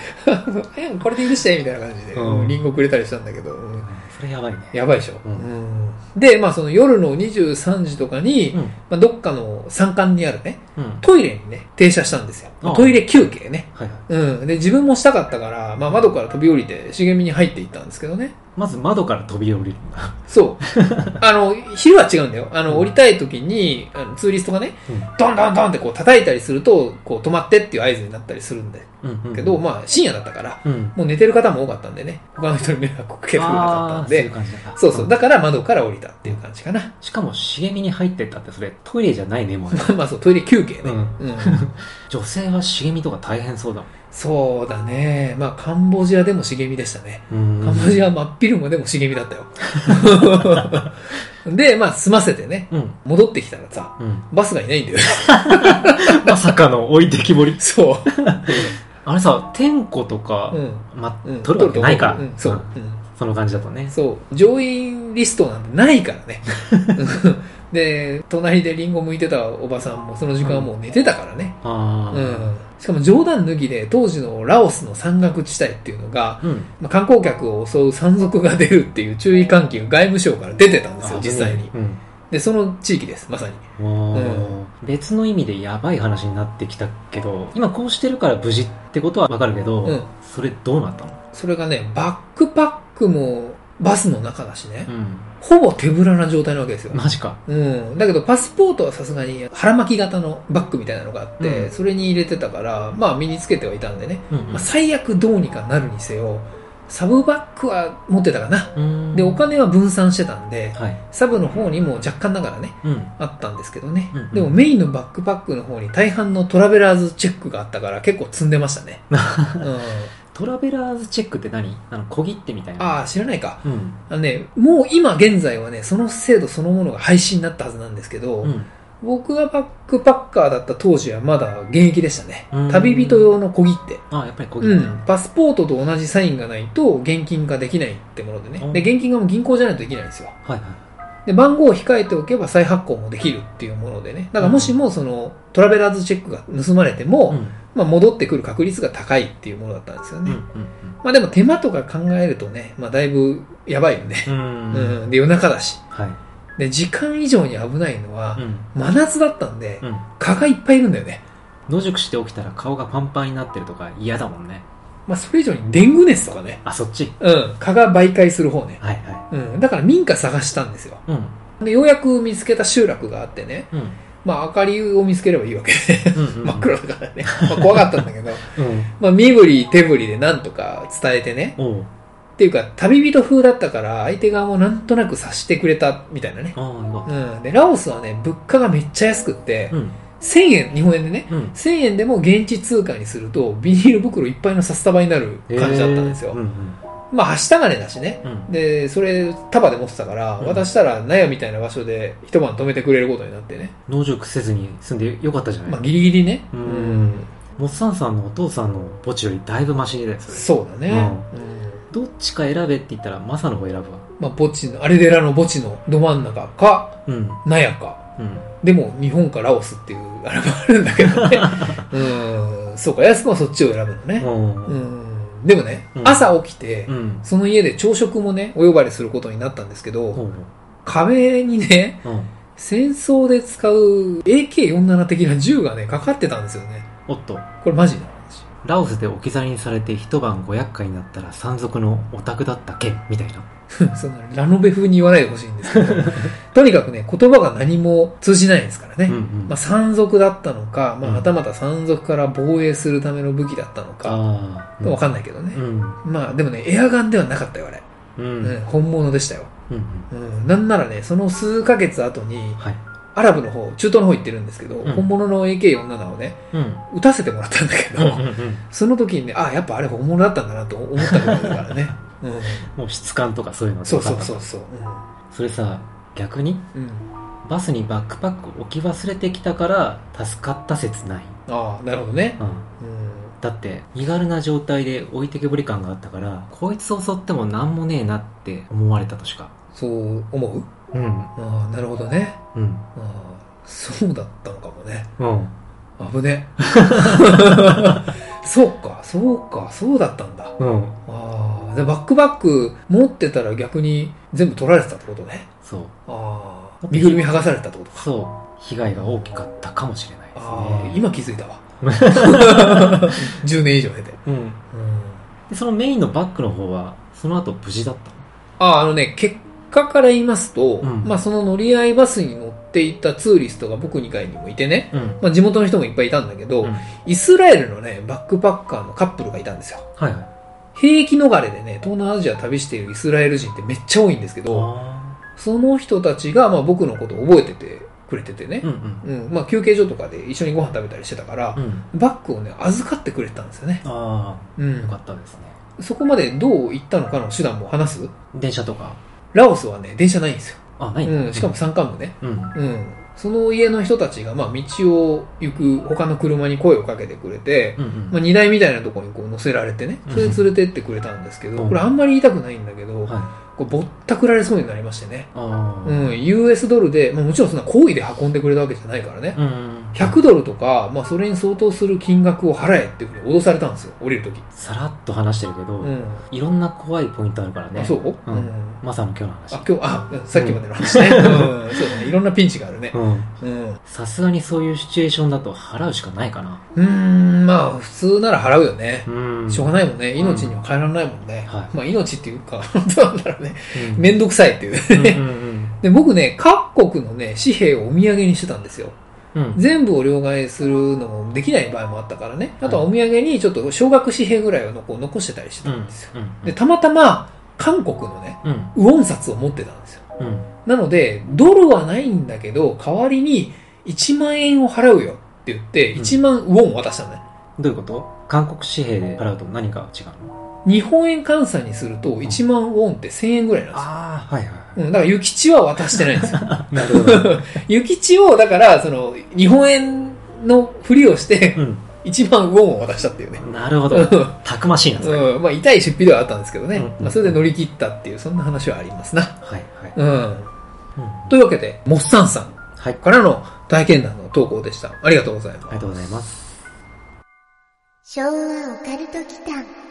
[SPEAKER 1] え これで許してみたいな感じで、
[SPEAKER 2] うん
[SPEAKER 1] リンゴくれたりしたんだけど、うん
[SPEAKER 2] それやばいね。
[SPEAKER 1] やばいでしょ、
[SPEAKER 2] うん
[SPEAKER 1] うんで、まあその夜の23時とかに、
[SPEAKER 2] うん。
[SPEAKER 1] まあどっかの山間にあるね、
[SPEAKER 2] うん。
[SPEAKER 1] トイレにね、停車したんですよ。トイレ休憩ね。
[SPEAKER 2] はいはい。
[SPEAKER 1] うん。で、自分もしたかったから、まあ窓から飛び降りて茂みに入っていったんですけどね。
[SPEAKER 2] まず窓から飛び降りるんだ。
[SPEAKER 1] そう。あの、昼は違うんだよ。あの、降りたい時に、あのツーリストがね、ドンドンドンってこう叩いたりすると、こう止まってっていう合図になったりするんだ
[SPEAKER 2] うん。うん。うん
[SPEAKER 1] けど、、まあ深夜だったから、
[SPEAKER 2] うん。
[SPEAKER 1] もう寝てる方も多かったんでね、他の人に迷惑かけたくなかったんで、
[SPEAKER 2] 感じだ。
[SPEAKER 1] そうそう。だから窓から降りたっていう感じかな。
[SPEAKER 2] しかも茂みに入ってったってそれトイレじゃないね、もうね。
[SPEAKER 1] まあそう、トイレ休憩ね。
[SPEAKER 2] うん
[SPEAKER 1] うん
[SPEAKER 2] 女性は茂みとか大変そうだ
[SPEAKER 1] そうだね。まあカンボジアでも茂みでしたね。カンボジア真っ昼間でも茂みだったよ。で、まあ済ませてね、
[SPEAKER 2] うん。
[SPEAKER 1] 戻ってきたらさ、
[SPEAKER 2] うん。
[SPEAKER 1] バスがいないんだよね。
[SPEAKER 2] まさかの置いてきぼり。
[SPEAKER 1] そう。
[SPEAKER 2] あれさ、天候とか、
[SPEAKER 1] うん。
[SPEAKER 2] ま
[SPEAKER 1] うん、
[SPEAKER 2] 取るわけないか。
[SPEAKER 1] うん、そう、
[SPEAKER 2] ん
[SPEAKER 1] うん。
[SPEAKER 2] その感じだとね。
[SPEAKER 1] そう。上院リストなんてないからね。で、隣でリンゴ剥いてたおばさんもその時間はもう寝てたからね。
[SPEAKER 2] ああ。
[SPEAKER 1] うん。しかも冗談抜きで当時のラオスの山岳地帯っていうのが、
[SPEAKER 2] うん。
[SPEAKER 1] まあ、観光客を襲う山賊が出るっていう注意喚起が外務省から出てたんですよ、
[SPEAKER 2] あ
[SPEAKER 1] 実際に。
[SPEAKER 2] うん。
[SPEAKER 1] で、その地域です、まさに。
[SPEAKER 2] うん
[SPEAKER 1] うん
[SPEAKER 2] 別の意味でやばい話になってきたけど、今こうしてるから無事ってことはわかるけど、
[SPEAKER 1] うん
[SPEAKER 2] それどうなったの？
[SPEAKER 1] それがね、バックパックもバスの中だしね、
[SPEAKER 2] うん。
[SPEAKER 1] ほぼ手ぶらな状態なわけですよ。
[SPEAKER 2] マジか。
[SPEAKER 1] うん。だけど、パスポートはさすがに腹巻き型のバッグみたいなのがあって、
[SPEAKER 2] うん
[SPEAKER 1] それに入れてたから、まあ身につけてはいたんでね。
[SPEAKER 2] うん
[SPEAKER 1] まあ、最悪どうにかなるにせよ、サブバッグは持ってたかな。
[SPEAKER 2] うん。
[SPEAKER 1] で、お金は分散してたんで、
[SPEAKER 2] はい。
[SPEAKER 1] サブの方にも若干ながらね、
[SPEAKER 2] うん。
[SPEAKER 1] あったんですけどね。
[SPEAKER 2] うんうん
[SPEAKER 1] でもメインのバックパックの方に大半のトラベラーズチェックがあったから結構積んでましたね。うん、
[SPEAKER 2] トラベラーズチェックって何？あの、小切手みたいな。
[SPEAKER 1] ああ、知らないか。
[SPEAKER 2] うん。
[SPEAKER 1] あのね、もう今現在はね、その制度そのものが廃止になったはずなんですけど、
[SPEAKER 2] うん。
[SPEAKER 1] 僕がバックパッカーだった当時はまだ現役でしたね
[SPEAKER 2] うん。
[SPEAKER 1] 旅人用の小切手。
[SPEAKER 2] あ、やっぱり小切手。
[SPEAKER 1] うん。パスポートと同じサインがないと現金化できないってものでね。
[SPEAKER 2] うん
[SPEAKER 1] で、現金化も銀行じゃないとできないんですよ。
[SPEAKER 2] はいはい。
[SPEAKER 1] で、番号を控えておけば再発行もできるっていうものでね。だからもしもそのトラベラーズチェックが盗まれても、
[SPEAKER 2] うん。
[SPEAKER 1] まあ戻ってくる確率が高いっていうものだったんですよ
[SPEAKER 2] うん。
[SPEAKER 1] ね。
[SPEAKER 2] うん。
[SPEAKER 1] まあでも手間とか考えるとね、まあだいぶやばいよね。
[SPEAKER 2] うん。
[SPEAKER 1] で、夜中だし。
[SPEAKER 2] はい。
[SPEAKER 1] で、時間以上に危ないのは
[SPEAKER 2] う、ん。
[SPEAKER 1] 真夏だったんで、
[SPEAKER 2] うん。
[SPEAKER 1] 蚊がいっぱいいるんだよね。
[SPEAKER 2] 野宿して起きたら顔がパンパンになってるとか嫌だもんね。
[SPEAKER 1] まあそれ以上にデング熱とかね。
[SPEAKER 2] あ、そっち？
[SPEAKER 1] うん。蚊が媒介する方ね。
[SPEAKER 2] はいは
[SPEAKER 1] うん。だから民家探したんですよ。
[SPEAKER 2] い。うん。
[SPEAKER 1] で、ようやく見つけた集落があってね。
[SPEAKER 2] うん。
[SPEAKER 1] まあ明かりを見つければいいわけで。
[SPEAKER 2] うん。
[SPEAKER 1] 真っ黒だからね。まあ怖かったんだけど。
[SPEAKER 2] うん。
[SPEAKER 1] まあ身振り手振りでなんとか伝えてね。
[SPEAKER 2] おう。
[SPEAKER 1] っていうか、旅人風だったから、相手側もなんとなく察してくれたみたいなね。
[SPEAKER 2] ああ、よかっ
[SPEAKER 1] うん。で、ラオスはね、物価がめっちゃ安くって
[SPEAKER 2] た。、うん。
[SPEAKER 1] 1000円、日本円でね、
[SPEAKER 2] うん。
[SPEAKER 1] 1000円でも現地通貨にすると、ビニール袋いっぱいの札束になる感じだったんですよ。
[SPEAKER 2] うん。
[SPEAKER 1] まあ、はした金だしね。
[SPEAKER 2] うん。
[SPEAKER 1] で、それ、束で持ってたから、
[SPEAKER 2] うん
[SPEAKER 1] 渡したら、納屋みたいな場所で一晩泊めてくれることになってね。
[SPEAKER 2] 農場せずに住んでよかったじゃない、
[SPEAKER 1] まあ、ギリギリね。
[SPEAKER 2] うんモッサンさんのお父さんの墓地よりだいぶマシです。
[SPEAKER 1] そうだね。
[SPEAKER 2] うん
[SPEAKER 1] うん
[SPEAKER 2] どっちか選べって言ったら、マサの方選ぶわ。
[SPEAKER 1] まあ、墓地の、アレデラの墓地のど真ん中か、
[SPEAKER 2] うん。
[SPEAKER 1] 納屋か。
[SPEAKER 2] うん。
[SPEAKER 1] でも、日本かラオスっていう、あれもあるんだけどね。うん。そうか、安くはそっちを選ぶのね。
[SPEAKER 2] うん。
[SPEAKER 1] うん。でもね、
[SPEAKER 2] うん
[SPEAKER 1] 朝起きて、
[SPEAKER 2] うん。
[SPEAKER 1] その家で朝食もね、お呼ばれすることになったんですけど、壁にね、
[SPEAKER 2] うん。
[SPEAKER 1] 戦争で使う AK47 的な銃がね、かかってたんですよね。
[SPEAKER 2] おっと。
[SPEAKER 1] これマジ。
[SPEAKER 2] ラオスで置き去りにされて一晩5厄介になったら山賊のオタクだった件みたいな。
[SPEAKER 1] そんなラノベ風に言わないでほしいんですけど、とにかくね、言葉が何も通じないですからね。
[SPEAKER 2] うんうん。
[SPEAKER 1] まあ、山賊だったのか、まあ、
[SPEAKER 2] うん
[SPEAKER 1] はたまた山賊から防衛するための武器だったのか、
[SPEAKER 2] ああ。
[SPEAKER 1] わかんないけどね。
[SPEAKER 2] うん。
[SPEAKER 1] まあ、でもね、エアガンではなかったよ、あれ。
[SPEAKER 2] うん。
[SPEAKER 1] う
[SPEAKER 2] うんん。
[SPEAKER 1] 本物でしたよ。
[SPEAKER 2] うん。
[SPEAKER 1] うん。なんならね、その数ヶ月後に、
[SPEAKER 2] はい。
[SPEAKER 1] アラブの方、中東の方行ってるんですけど、
[SPEAKER 2] うん
[SPEAKER 1] 本物の AK47 をね、
[SPEAKER 2] うん。
[SPEAKER 1] 撃たせてもらったんだけど、
[SPEAKER 2] うんうんうん。
[SPEAKER 1] その時にね、あ、やっぱあれ本物だったんだなと思ったことだからね。うん。
[SPEAKER 2] もう質感とかそういうの
[SPEAKER 1] そうそうそうそう。
[SPEAKER 2] それさ、逆に？
[SPEAKER 1] うん。うん。
[SPEAKER 2] バスにバックパック置き忘れてきたから助かった説ない。
[SPEAKER 1] ああ、なるほどね。
[SPEAKER 2] うん。
[SPEAKER 1] うん。
[SPEAKER 2] だって、身軽な状態で置いてけぼり感があったから、こいつ襲ってもなんもねえなって思われたとしか。
[SPEAKER 1] そう思う？
[SPEAKER 2] うん。
[SPEAKER 1] ああ、なるほどね。
[SPEAKER 2] うん。
[SPEAKER 1] ああ、そうだったのかもね。
[SPEAKER 2] うん。
[SPEAKER 1] 危ね。そうか、そうか、そうだったんだ。
[SPEAKER 2] うん。
[SPEAKER 1] ああ、でバックバック持ってたら逆に全部取られてたってことね。
[SPEAKER 2] そう。
[SPEAKER 1] ああ。身ぐるみ剥がされてたってことか。
[SPEAKER 2] そう。被害が大きかったかもしれないです
[SPEAKER 1] ああ
[SPEAKER 2] ね。、
[SPEAKER 1] 今気づいたわ。10年以上経て。
[SPEAKER 2] うん。
[SPEAKER 1] うん。
[SPEAKER 2] で、そのメインのバッグの方は、その後無事だったの？
[SPEAKER 1] ああ、あのね、結果から言いますと、
[SPEAKER 2] うん
[SPEAKER 1] まあその乗り合いバスに乗っていたツーリストが僕2階にもいてね、
[SPEAKER 2] うん。
[SPEAKER 1] まあ地元の人もいっぱいいたんだけど、
[SPEAKER 2] うん
[SPEAKER 1] イスラエルのね、バックパッカーのカップルがいたんですよ。
[SPEAKER 2] はいはい。
[SPEAKER 1] 兵役逃れでね、東南アジア旅しているイスラエル人ってめっちゃ多いんですけど、
[SPEAKER 2] あ
[SPEAKER 1] その人たちがまあ僕のことを覚えててくれててね
[SPEAKER 2] ー、うんうん。
[SPEAKER 1] うん、まあ休憩所とかで一緒にご飯食べたりしてたから、
[SPEAKER 2] うん。
[SPEAKER 1] バッグをね、預かってくれてたんですよね。
[SPEAKER 2] ああ、
[SPEAKER 1] うん
[SPEAKER 2] よか。ったですね。
[SPEAKER 1] そこまでどう行ったのかの手段も話す？
[SPEAKER 2] 電車とか。
[SPEAKER 1] ラオスはね、電車ないんですよ。
[SPEAKER 2] あ、ない
[SPEAKER 1] うん、しかも、山間部ね。
[SPEAKER 2] うん。
[SPEAKER 1] うん。その家の人たちが、まあ、道を行く他の車に声をかけてくれて、
[SPEAKER 2] うんうん。
[SPEAKER 1] まあ、荷台みたいなところにこう乗せられてね、それで連れてってくれたんですけど、
[SPEAKER 2] うん
[SPEAKER 1] これあんまり言いたくないんだけど、
[SPEAKER 2] はい。
[SPEAKER 1] こうぼったくられそうになりましてね。うん、US ドルで、まあ、もちろんそんな行為で運んでくれたわけじゃないからね。
[SPEAKER 2] うんうん。
[SPEAKER 1] 100ドルとか、まあ、それに相当する金額を払えっていうふうに脅されたんですよ、降りるとき。
[SPEAKER 2] さらっと話してるけど、
[SPEAKER 1] うん。
[SPEAKER 2] いろんな怖いポイントあるからね。
[SPEAKER 1] あ、そう？
[SPEAKER 2] う
[SPEAKER 1] うんん。
[SPEAKER 2] まさの今日の話。
[SPEAKER 1] あ、今日、あ、さっきまでの話ね。うん、そうだね。いろんなピンチがあるね。
[SPEAKER 2] うん。
[SPEAKER 1] うん。
[SPEAKER 2] さすがにそういうシチュエーションだと払うしかないかな。
[SPEAKER 1] うーん、まあ、普通なら払うよね。
[SPEAKER 2] うん。
[SPEAKER 1] しょうがないもんね。命には変えられないもんね。
[SPEAKER 2] はい
[SPEAKER 1] まあ、命っていうか、どうなんだろうね。
[SPEAKER 2] うん。
[SPEAKER 1] めんどくさいっていうね。
[SPEAKER 2] うんうん
[SPEAKER 1] で、僕ね、各国のね、紙幣をお土産にしてたんですよ。
[SPEAKER 2] うん。うん。
[SPEAKER 1] 全部を両替するのもできない場合もあったからね。あとはお土産にちょっと少額紙幣ぐらいをのこう残してたりしてたんですよ。
[SPEAKER 2] うん。
[SPEAKER 1] で、たまたま、韓国のね、
[SPEAKER 2] うん。
[SPEAKER 1] ウォン札を持ってたんですよ。
[SPEAKER 2] うん。
[SPEAKER 1] なので、ドルはないんだけど、代わりに1万円を払うよって言って、
[SPEAKER 2] うん
[SPEAKER 1] 1万ウォン渡したのね。
[SPEAKER 2] どういうこと？韓国紙幣で払うと何が違うの？
[SPEAKER 1] 日本円換算にすると1万ウォンって1000円ぐらいなんですよ。
[SPEAKER 2] ああ、はいはい。
[SPEAKER 1] うん、だから、諭吉は渡してないんですよ。
[SPEAKER 2] なるほど。
[SPEAKER 1] 諭吉を、だから、その、日本円のふりをして、
[SPEAKER 2] うん。
[SPEAKER 1] 1万ウォンを渡したっていうね。
[SPEAKER 2] なるほど。たくましいな、
[SPEAKER 1] うん、まあ、痛い出費ではあったんですけどね。
[SPEAKER 2] うん
[SPEAKER 1] まあ、それで乗り切ったっていう、そんな話はありますな。
[SPEAKER 2] はい。
[SPEAKER 1] うん。
[SPEAKER 2] うん。
[SPEAKER 1] というわけで、モッサンさん
[SPEAKER 2] はい。
[SPEAKER 1] からの体験談の投稿でした。ありがとうございます。
[SPEAKER 2] ありがとうございます。
[SPEAKER 3] 昭和オカルト祈間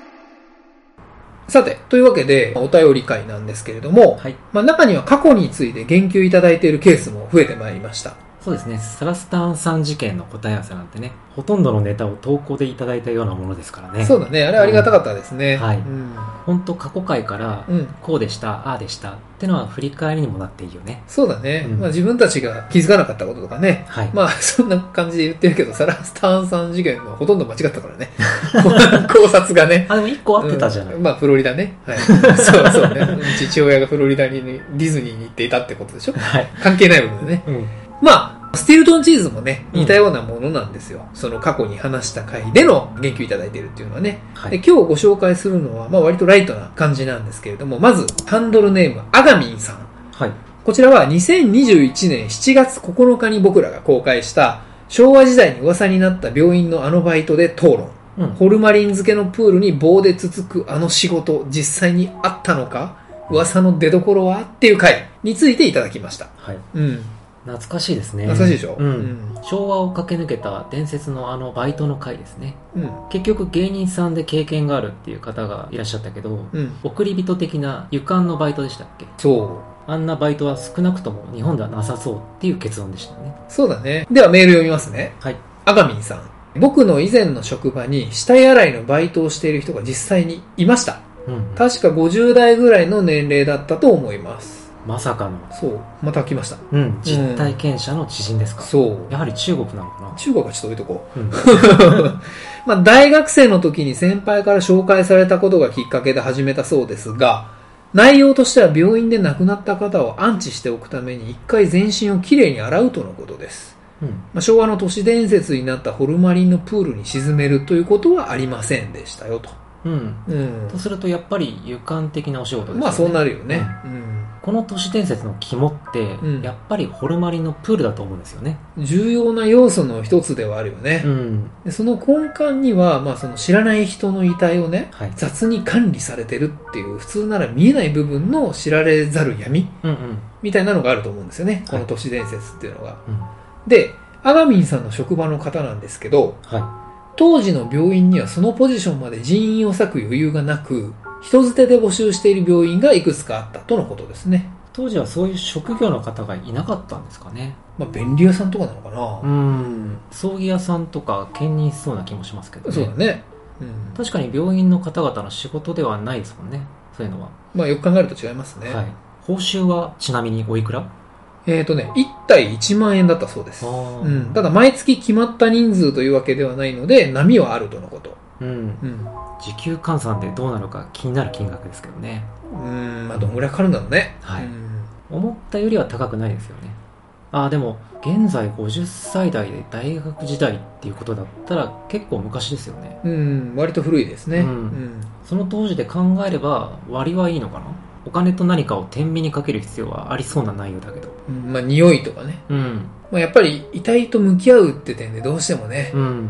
[SPEAKER 1] さて、というわけで、お便り会なんですけれども、
[SPEAKER 2] はい。
[SPEAKER 1] まあ、中には過去について言及いただいているケースも増えてまいりました。
[SPEAKER 2] そうですね。サラスタンさん事件の答え合わせなんてね、ほとんどのネタを投稿でいただいたようなものですからね。
[SPEAKER 1] そうだね。あれありがたかったですね。
[SPEAKER 2] はい
[SPEAKER 1] うん。
[SPEAKER 2] 本当過去回から、
[SPEAKER 1] うん。
[SPEAKER 2] こうでした、ああでしたってのは振り返りにもなっていいよね。
[SPEAKER 1] そうだね。
[SPEAKER 2] うん
[SPEAKER 1] まあ自分たちが気づかなかったこととかね。
[SPEAKER 2] はい。
[SPEAKER 1] まあそんな感じで言ってるけど、サラスターンさん事件のほとんど間違ったからね。考察がね。
[SPEAKER 2] あ、でも一個合ってたじゃない。
[SPEAKER 1] うんまあフロリダね。はい。そうそうね。父親がフロリダにねディズニーに行っていたってことでしょ
[SPEAKER 2] はい。
[SPEAKER 1] 関係ない部分でね。
[SPEAKER 2] うん。
[SPEAKER 1] まあ、スティルトンチーズもね、
[SPEAKER 2] うん
[SPEAKER 1] 似たようなものなんですよ。その過去に話した回での言及いただいているっていうのはね。で
[SPEAKER 2] はい。
[SPEAKER 1] 今日ご紹介するのは、まあ割とライトな感じなんですけれども、まず、ハンドルネーム、アガミンさん。
[SPEAKER 2] はい。
[SPEAKER 1] こちらは2021年7月9日に僕らが公開した、昭和時代に噂になった病院のあのバイトで討論。
[SPEAKER 2] うん。
[SPEAKER 1] ホルマリン漬けのプールに棒でつつくあの仕事、実際にあったのか噂の出所は？っていう回についていただきました。
[SPEAKER 2] はい。
[SPEAKER 1] うん。
[SPEAKER 2] 懐かしいですね。
[SPEAKER 1] 懐かしいでしょ？
[SPEAKER 2] うん。
[SPEAKER 1] うん
[SPEAKER 2] 昭和を駆け抜けた伝説のあのバイトの回ですね。
[SPEAKER 1] うん。
[SPEAKER 2] 結局芸人さんで経験があるっていう方がいらっしゃったけど、
[SPEAKER 1] うん。
[SPEAKER 2] 送り人的な湯管のバイトでしたっけ？
[SPEAKER 1] そう。
[SPEAKER 2] あんなバイトは少なくとも日本ではなさそうっていう結論でしたね。
[SPEAKER 1] そうだね。ではメール読みますね。
[SPEAKER 2] はい。
[SPEAKER 1] アガミンさん。僕の以前の職場に死体洗いのバイトをしている人が実際にいました。
[SPEAKER 2] うん。
[SPEAKER 1] 確か50代ぐらいの年齢だったと思います。
[SPEAKER 2] まさかの。
[SPEAKER 1] そう。また来ました。
[SPEAKER 2] うん。実体験者の知人ですか、
[SPEAKER 1] そう。
[SPEAKER 2] やはり中国なのか
[SPEAKER 1] 中国はちょっと置いとこ
[SPEAKER 2] なうん。
[SPEAKER 1] う。まあ、大学生の時に先輩から紹介されたことがきっかけで始めたそうですが、内容としては病院で亡くなった方を安置しておくために一回全身をきれいに洗うとのことです。
[SPEAKER 2] うん。
[SPEAKER 1] まあ、昭和の都市伝説になったホルマリンのプールに沈めるということはありませんでしたよと。
[SPEAKER 2] うん。
[SPEAKER 1] うん
[SPEAKER 2] と。するとやっぱり湯管的なお仕事ですよね。
[SPEAKER 1] まあそうなるよね。うん
[SPEAKER 2] この都市伝説の肝って、
[SPEAKER 1] うん
[SPEAKER 2] やっぱりホルマリンのプールだと思うんですよね。
[SPEAKER 1] 重要な要素の一つではあるよね。
[SPEAKER 2] うん。
[SPEAKER 1] でその根幹には、まあ、その知らない人の遺体をね、
[SPEAKER 2] はい。
[SPEAKER 1] 雑に管理されてるっていう、普通なら見えない部分の知られざる闇
[SPEAKER 2] うんうん。
[SPEAKER 1] みたいなのがあると思うんですよね。こ
[SPEAKER 2] はい
[SPEAKER 1] の都市伝説っていうのが。
[SPEAKER 2] うん。
[SPEAKER 1] で、アガミンさんの職場の方なんですけど、
[SPEAKER 2] はい。
[SPEAKER 1] 当時の病院にはそのポジションまで人員を割く余裕がなく、人づてで募集している病院がいくつかあったとのことですね。
[SPEAKER 2] 当時はそういう職業の方がいなかったんですかね
[SPEAKER 1] まあ、便利屋さんとかなのかな、
[SPEAKER 2] うん葬儀屋さんとか兼任しそうな気もしますけどね
[SPEAKER 1] そうだね。うん。
[SPEAKER 2] 確かに病院の方々の仕事ではないですもんねそういうのは、
[SPEAKER 1] まあ、よく考えると違いますね。
[SPEAKER 2] はい報酬はちなみにおいくら？
[SPEAKER 1] えっ、とね、1体1万円だったそうです。うん。ただ、毎月決まった人数というわけではないので、波はあるとのこと。
[SPEAKER 2] うん。
[SPEAKER 1] うん。
[SPEAKER 2] 時給換算でどうなるか気になる金額ですけどね。
[SPEAKER 1] うん、まあ、どんぐらいかかるんだろうね。
[SPEAKER 2] はい。
[SPEAKER 1] うん。
[SPEAKER 2] 思ったよりは高くないですよね。ああでも現在50歳代で大学時代っていうことだったら結構昔ですよね。
[SPEAKER 1] うん、割と古いですね。
[SPEAKER 2] う
[SPEAKER 1] うん。ん。
[SPEAKER 2] その当時で考えれば割はいいのかな？お金と何かを天秤にかける必要はありそうな内容だけど。
[SPEAKER 1] うんまあ、匂いとかね。
[SPEAKER 2] うん。
[SPEAKER 1] まあ、やっぱり遺体と向き合うって点でどうしてもね、
[SPEAKER 2] うん。
[SPEAKER 1] うん、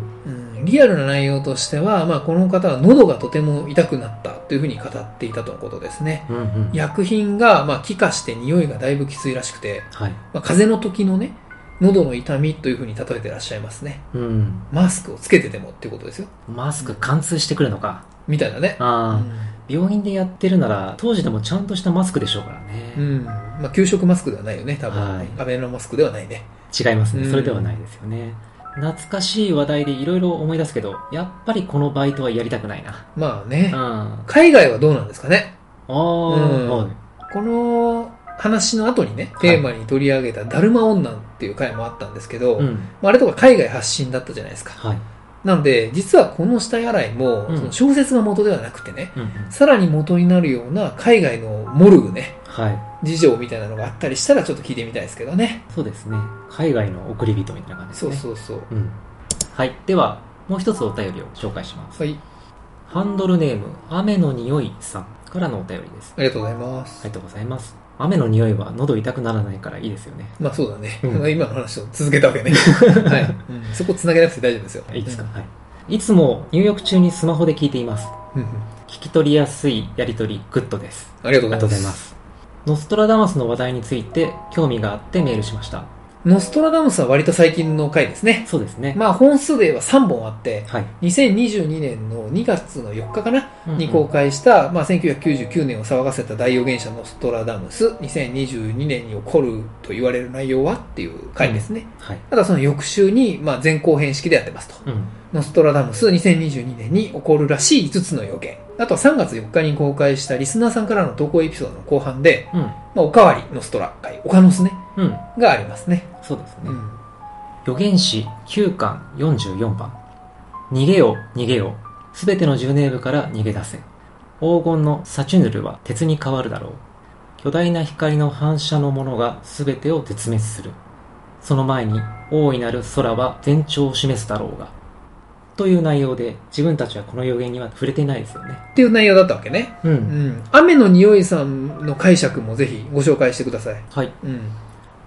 [SPEAKER 1] リアルな内容としては、まあ、この方は喉がとても痛くなったというふうに語っていたとのことですね。
[SPEAKER 2] うんうん
[SPEAKER 1] 薬品が、まあ、気化して匂いがだいぶきついらしくて、
[SPEAKER 2] はい
[SPEAKER 1] まあ、風邪の時のね、喉の痛みというふうに例えてらっしゃいますね。
[SPEAKER 2] うん
[SPEAKER 1] マスクをつけててもっていうことですよ。
[SPEAKER 2] マスク貫通してくるのか
[SPEAKER 1] みたいなね。
[SPEAKER 2] ああ、
[SPEAKER 1] うん
[SPEAKER 2] 病院でやってるなら当時でもちゃんとしたマスクでしょうからね、
[SPEAKER 1] うん。まあ、給食マスクではないよね、多分。
[SPEAKER 2] はい
[SPEAKER 1] アベノマスクではないね。
[SPEAKER 2] 違いますね
[SPEAKER 1] うん
[SPEAKER 2] それではないですよね懐かしい話題でいろいろ思い出すけどやっぱりこのバイトはやりたくないな。
[SPEAKER 1] まあね。
[SPEAKER 2] うん。あ
[SPEAKER 1] 海外はどうなんですかね。
[SPEAKER 2] あ、
[SPEAKER 1] うん。
[SPEAKER 2] はい。
[SPEAKER 1] この話の後にね、テーマに取り上げたダルマ女っていう回もあったんですけど、
[SPEAKER 2] うん。
[SPEAKER 1] まああれとか海外発信だったじゃないですか。
[SPEAKER 2] はい。
[SPEAKER 1] なので、実はこの死体洗いも、
[SPEAKER 2] うん。
[SPEAKER 1] その小説が元ではなくてね、
[SPEAKER 2] うんうん。
[SPEAKER 1] さらに元になるような海外のモルグね、
[SPEAKER 2] はい
[SPEAKER 1] 事情みたいなのがあったりしたらちょっと聞いてみたいですけどね。
[SPEAKER 2] そうですね。海外の送り人みたいな感じです
[SPEAKER 1] そう
[SPEAKER 2] ね
[SPEAKER 1] そうそう。
[SPEAKER 2] うん。はい。ではもう一つお便りを紹介します。
[SPEAKER 1] はい。
[SPEAKER 2] ハンドルネーム雨の匂いさんからのお便りです。
[SPEAKER 1] ありがとうございます。
[SPEAKER 2] ありがとうございます。雨の匂いは喉痛くならないからいいですよね。
[SPEAKER 1] まあそうだね。
[SPEAKER 2] うん。
[SPEAKER 1] 今の話を続けたわけね。はい、うん。そこ繋げなくて大丈夫ですよ。
[SPEAKER 2] いいですか、はい。いつも入浴中にスマホで聞いています。
[SPEAKER 1] うん。うん。
[SPEAKER 2] 聞き取りやすいやり取りグッドです。
[SPEAKER 1] ありがとう
[SPEAKER 2] ござい
[SPEAKER 1] ま。
[SPEAKER 2] すノストラダムスの話題について興味があってメールしました。
[SPEAKER 1] ノストラダムスは割と最近の回ですね。
[SPEAKER 2] そうですね、
[SPEAKER 1] まあ本数で言えば3本あって、
[SPEAKER 2] はい、
[SPEAKER 1] 2022年の2月の4日かな、
[SPEAKER 2] うんうん。
[SPEAKER 1] に公開した、まあ、1999年を騒がせた大予言者ノストラダムス2022年に起こると言われる内容はっていう回ですね、
[SPEAKER 2] はい。
[SPEAKER 1] ただその翌週に、まあ、前後編式でやってますと。
[SPEAKER 2] うん
[SPEAKER 1] ノストラダムス2022年に起こるらしい5つの予言あとは3月4日に公開したリスナーさんからの投稿エピソードの後半で、
[SPEAKER 2] うん。
[SPEAKER 1] まあ、おかわりノストラ回オカノスね
[SPEAKER 2] うん。
[SPEAKER 1] がありますね、
[SPEAKER 2] そうですね、
[SPEAKER 1] うん。
[SPEAKER 2] 預言詞9巻44番。逃げよ逃げよすべての十ネ部から逃げ出せ。黄金のサチュヌルは鉄に変わるだろう。巨大な光の反射のものがすべてを絶滅する。その前に大いなる空は全長を示すだろうがという内容で自分たちはこの予言には触れていないですよね。
[SPEAKER 1] っていう内容だったわけね、
[SPEAKER 2] う
[SPEAKER 1] うん。ん、雨の匂いさんの解釈もぜひご紹介してください、
[SPEAKER 2] はい。
[SPEAKER 1] うん、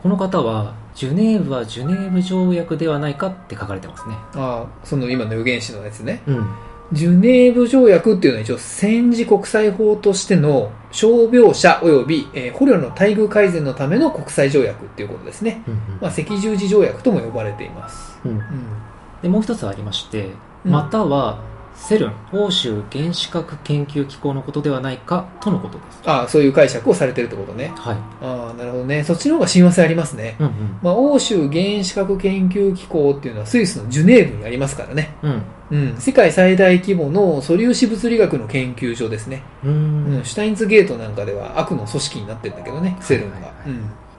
[SPEAKER 2] この方はジュネーブはジュネーブ条約ではないかって書かれてますね。
[SPEAKER 1] ああその今の予言詞のやつね。
[SPEAKER 2] うん。
[SPEAKER 1] ジュネーブ条約っていうのは一応戦時国際法としての傷病者及び、えー捕虜の待遇改善のための国際条約っていうことですね、
[SPEAKER 2] うん
[SPEAKER 1] まあ、赤十字条約とも呼ばれています、
[SPEAKER 2] うんうん。
[SPEAKER 1] うん
[SPEAKER 2] でもう一つありまして、
[SPEAKER 1] うん。
[SPEAKER 2] またはセルン欧州原子核研究機構のことではないかとのことです。
[SPEAKER 1] ああそういう解釈をされてるってことね。
[SPEAKER 2] はい。
[SPEAKER 1] ああなるほどね。そっちの方が親和性ありますね、
[SPEAKER 2] うん
[SPEAKER 1] まあ、欧州原子核研究機構っていうのはスイスのジュネーブにありますからね。
[SPEAKER 2] うん。
[SPEAKER 1] うん、世界最大規模の素粒子物理学の研究所ですね、
[SPEAKER 2] うん。う
[SPEAKER 1] うん。ん、シュタインズゲートなんかでは悪の組織になってるんだけどね、セルンが。
[SPEAKER 2] はいはい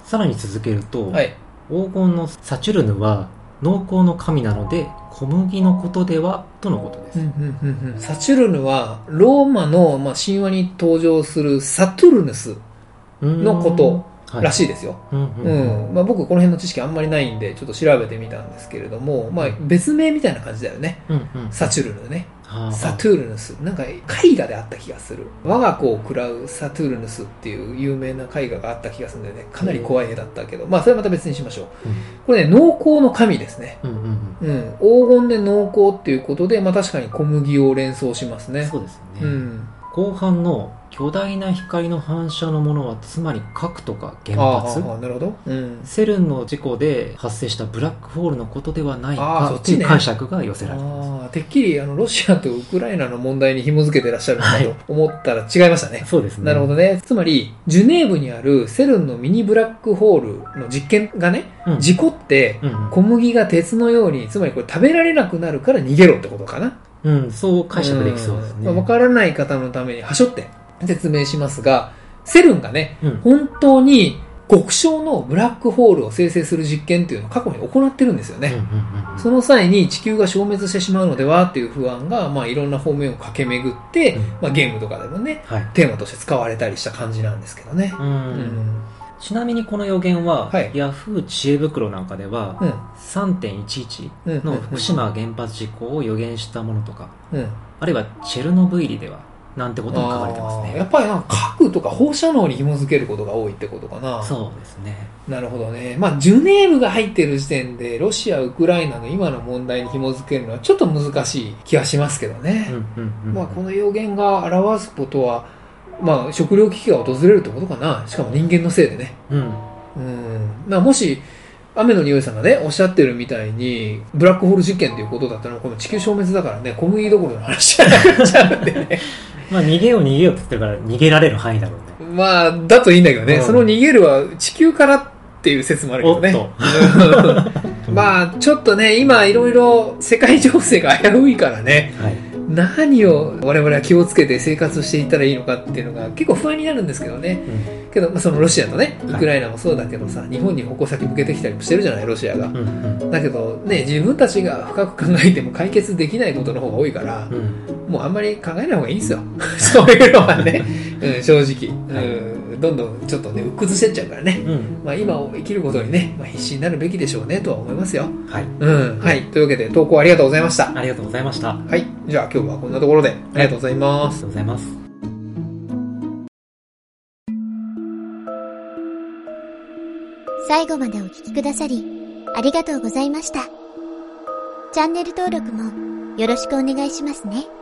[SPEAKER 2] さらに続けると、
[SPEAKER 1] うんはい。
[SPEAKER 2] 黄金のサチュルヌは農耕の神なので小麦のことではとのことです、
[SPEAKER 1] うんうんうんうん。サチュルヌは、ローマの、まあ、神話に登場するサトゥルヌスのことら
[SPEAKER 2] い、
[SPEAKER 1] しいですよ。僕、この辺の知識あんまりないんで、ちょっと調べてみたんですけれども、まあ、別名みたいな感じだよね。
[SPEAKER 2] うんうん。
[SPEAKER 1] サチュルヌね。
[SPEAKER 2] はあ
[SPEAKER 1] サトゥルヌス。なんか、絵画であった気がする。我が子を食らうサトゥルヌスっていう有名な絵画があった気がするんでね、かなり怖い絵だったけど、まあ、それはまた別にしましょう。これね、農耕の神ですね。
[SPEAKER 2] うんうんうん
[SPEAKER 1] うん。黄金で農耕っていうことで、まあ確かに小麦を連想しますね。
[SPEAKER 2] そうですよね、
[SPEAKER 1] うん。
[SPEAKER 2] 後半の巨大な光の反射のものはつまり核とか原発？
[SPEAKER 1] ああなるほど。うん。
[SPEAKER 2] セルンの事故で発生したブラックホールのことではない
[SPEAKER 1] あーそっちね
[SPEAKER 2] かという解釈が寄せられてます。
[SPEAKER 1] ああ、てっきりあのロシアとウクライナの問題に紐づけてらっしゃるのか
[SPEAKER 2] はい
[SPEAKER 1] と思ったら違いましたね。
[SPEAKER 2] そうですね。
[SPEAKER 1] なるほどね。つまり、ジュネーブにあるセルンのミニブラックホールの実験がね、
[SPEAKER 2] うん
[SPEAKER 1] 事故って小麦が鉄のように、つまりこれ食べられなくなるから逃げろってことかな。
[SPEAKER 2] うん、そう解釈できそうですね。
[SPEAKER 1] わからない方のためにはしょって説明しますが、セルンがね、
[SPEAKER 2] うん
[SPEAKER 1] 本当に極小のブラックホールを生成する実験っていうのを過去に行ってるんですよね。その際に地球が消滅してしまうのではっていう不安が、まあ、いろんな方面を駆け巡って、
[SPEAKER 2] うん
[SPEAKER 1] まあ、ゲームとかでもね、
[SPEAKER 2] はい。
[SPEAKER 1] テーマとして使われたりした感じなんですけどね。
[SPEAKER 2] う。
[SPEAKER 1] うんん。
[SPEAKER 2] ちなみにこの予言は、
[SPEAKER 1] はい
[SPEAKER 2] ヤフー知恵袋なんかでは、
[SPEAKER 1] うん。
[SPEAKER 2] 3.11
[SPEAKER 1] うん。
[SPEAKER 2] の福島原発事故を予言したものとか、
[SPEAKER 1] うん。
[SPEAKER 2] あるいはチェルノブイリでは、なんてことも書かれてますね。
[SPEAKER 1] やっぱりなんか核とか放射能に紐づけることが多いってことかな。
[SPEAKER 2] そうですね。
[SPEAKER 1] なるほどね。まあ、ジュネーブが入ってる時点で、ロシア、ウクライナの今の問題に紐づけるのはちょっと難しい気がしますけどね。
[SPEAKER 2] うんうんうん。
[SPEAKER 1] まあ、この予言が表すことは、まあ、食料危機が訪れるってことかな。しかも人間のせいでね。
[SPEAKER 2] うん。
[SPEAKER 1] うん。まあ、もし、雨の匂いさんがね、おっしゃってるみたいに、ブラックホール実験ということだったら、この地球消滅だからね、小麦どころの話じゃなくなっちゃうんでね。
[SPEAKER 2] まあ逃げよう逃げようって言ってるから逃げられる範囲だろうね。
[SPEAKER 1] まあ、だといいんだけどね、
[SPEAKER 2] うん
[SPEAKER 1] その逃げるは地球からっていう説もあるけどね。
[SPEAKER 2] お
[SPEAKER 1] まあ、ちょっとね、今いろいろ世界情勢が危ういからね、
[SPEAKER 2] はい。
[SPEAKER 1] 何を我々は気をつけて生活していったらいいのかっていうのが結構不安になるんですけどね。
[SPEAKER 2] うん
[SPEAKER 1] けど、まあ、そのロシアとね、
[SPEAKER 2] はい
[SPEAKER 1] ウクライナもそうだけどさ、日本に矛先向けてきたりもしてるじゃない、ロシアが。
[SPEAKER 2] うんうん
[SPEAKER 1] だけどね、自分たちが深く考えても解決できないことの方が多いから、
[SPEAKER 2] うん。
[SPEAKER 1] もうあんまり考えない方がいいんですよ。そういうのはね、うん、正直、うん。どんどんちょっとね、うっ崩してっちゃうからね。
[SPEAKER 2] うん。
[SPEAKER 1] まあ今を生きることにね、まあ、必死になるべきでしょうね、とは思いますよ。
[SPEAKER 2] はい。
[SPEAKER 1] うん。はい。というわけで、投稿ありがとうございました。
[SPEAKER 2] ありがとうございました。あり
[SPEAKER 1] はい。じゃあ今日はこんなところで、ありがとうございます。
[SPEAKER 2] がとうございます。
[SPEAKER 3] 最後までお聞きくださり、ありがとうございました。チャンネル登録もよろしくお願いしますね。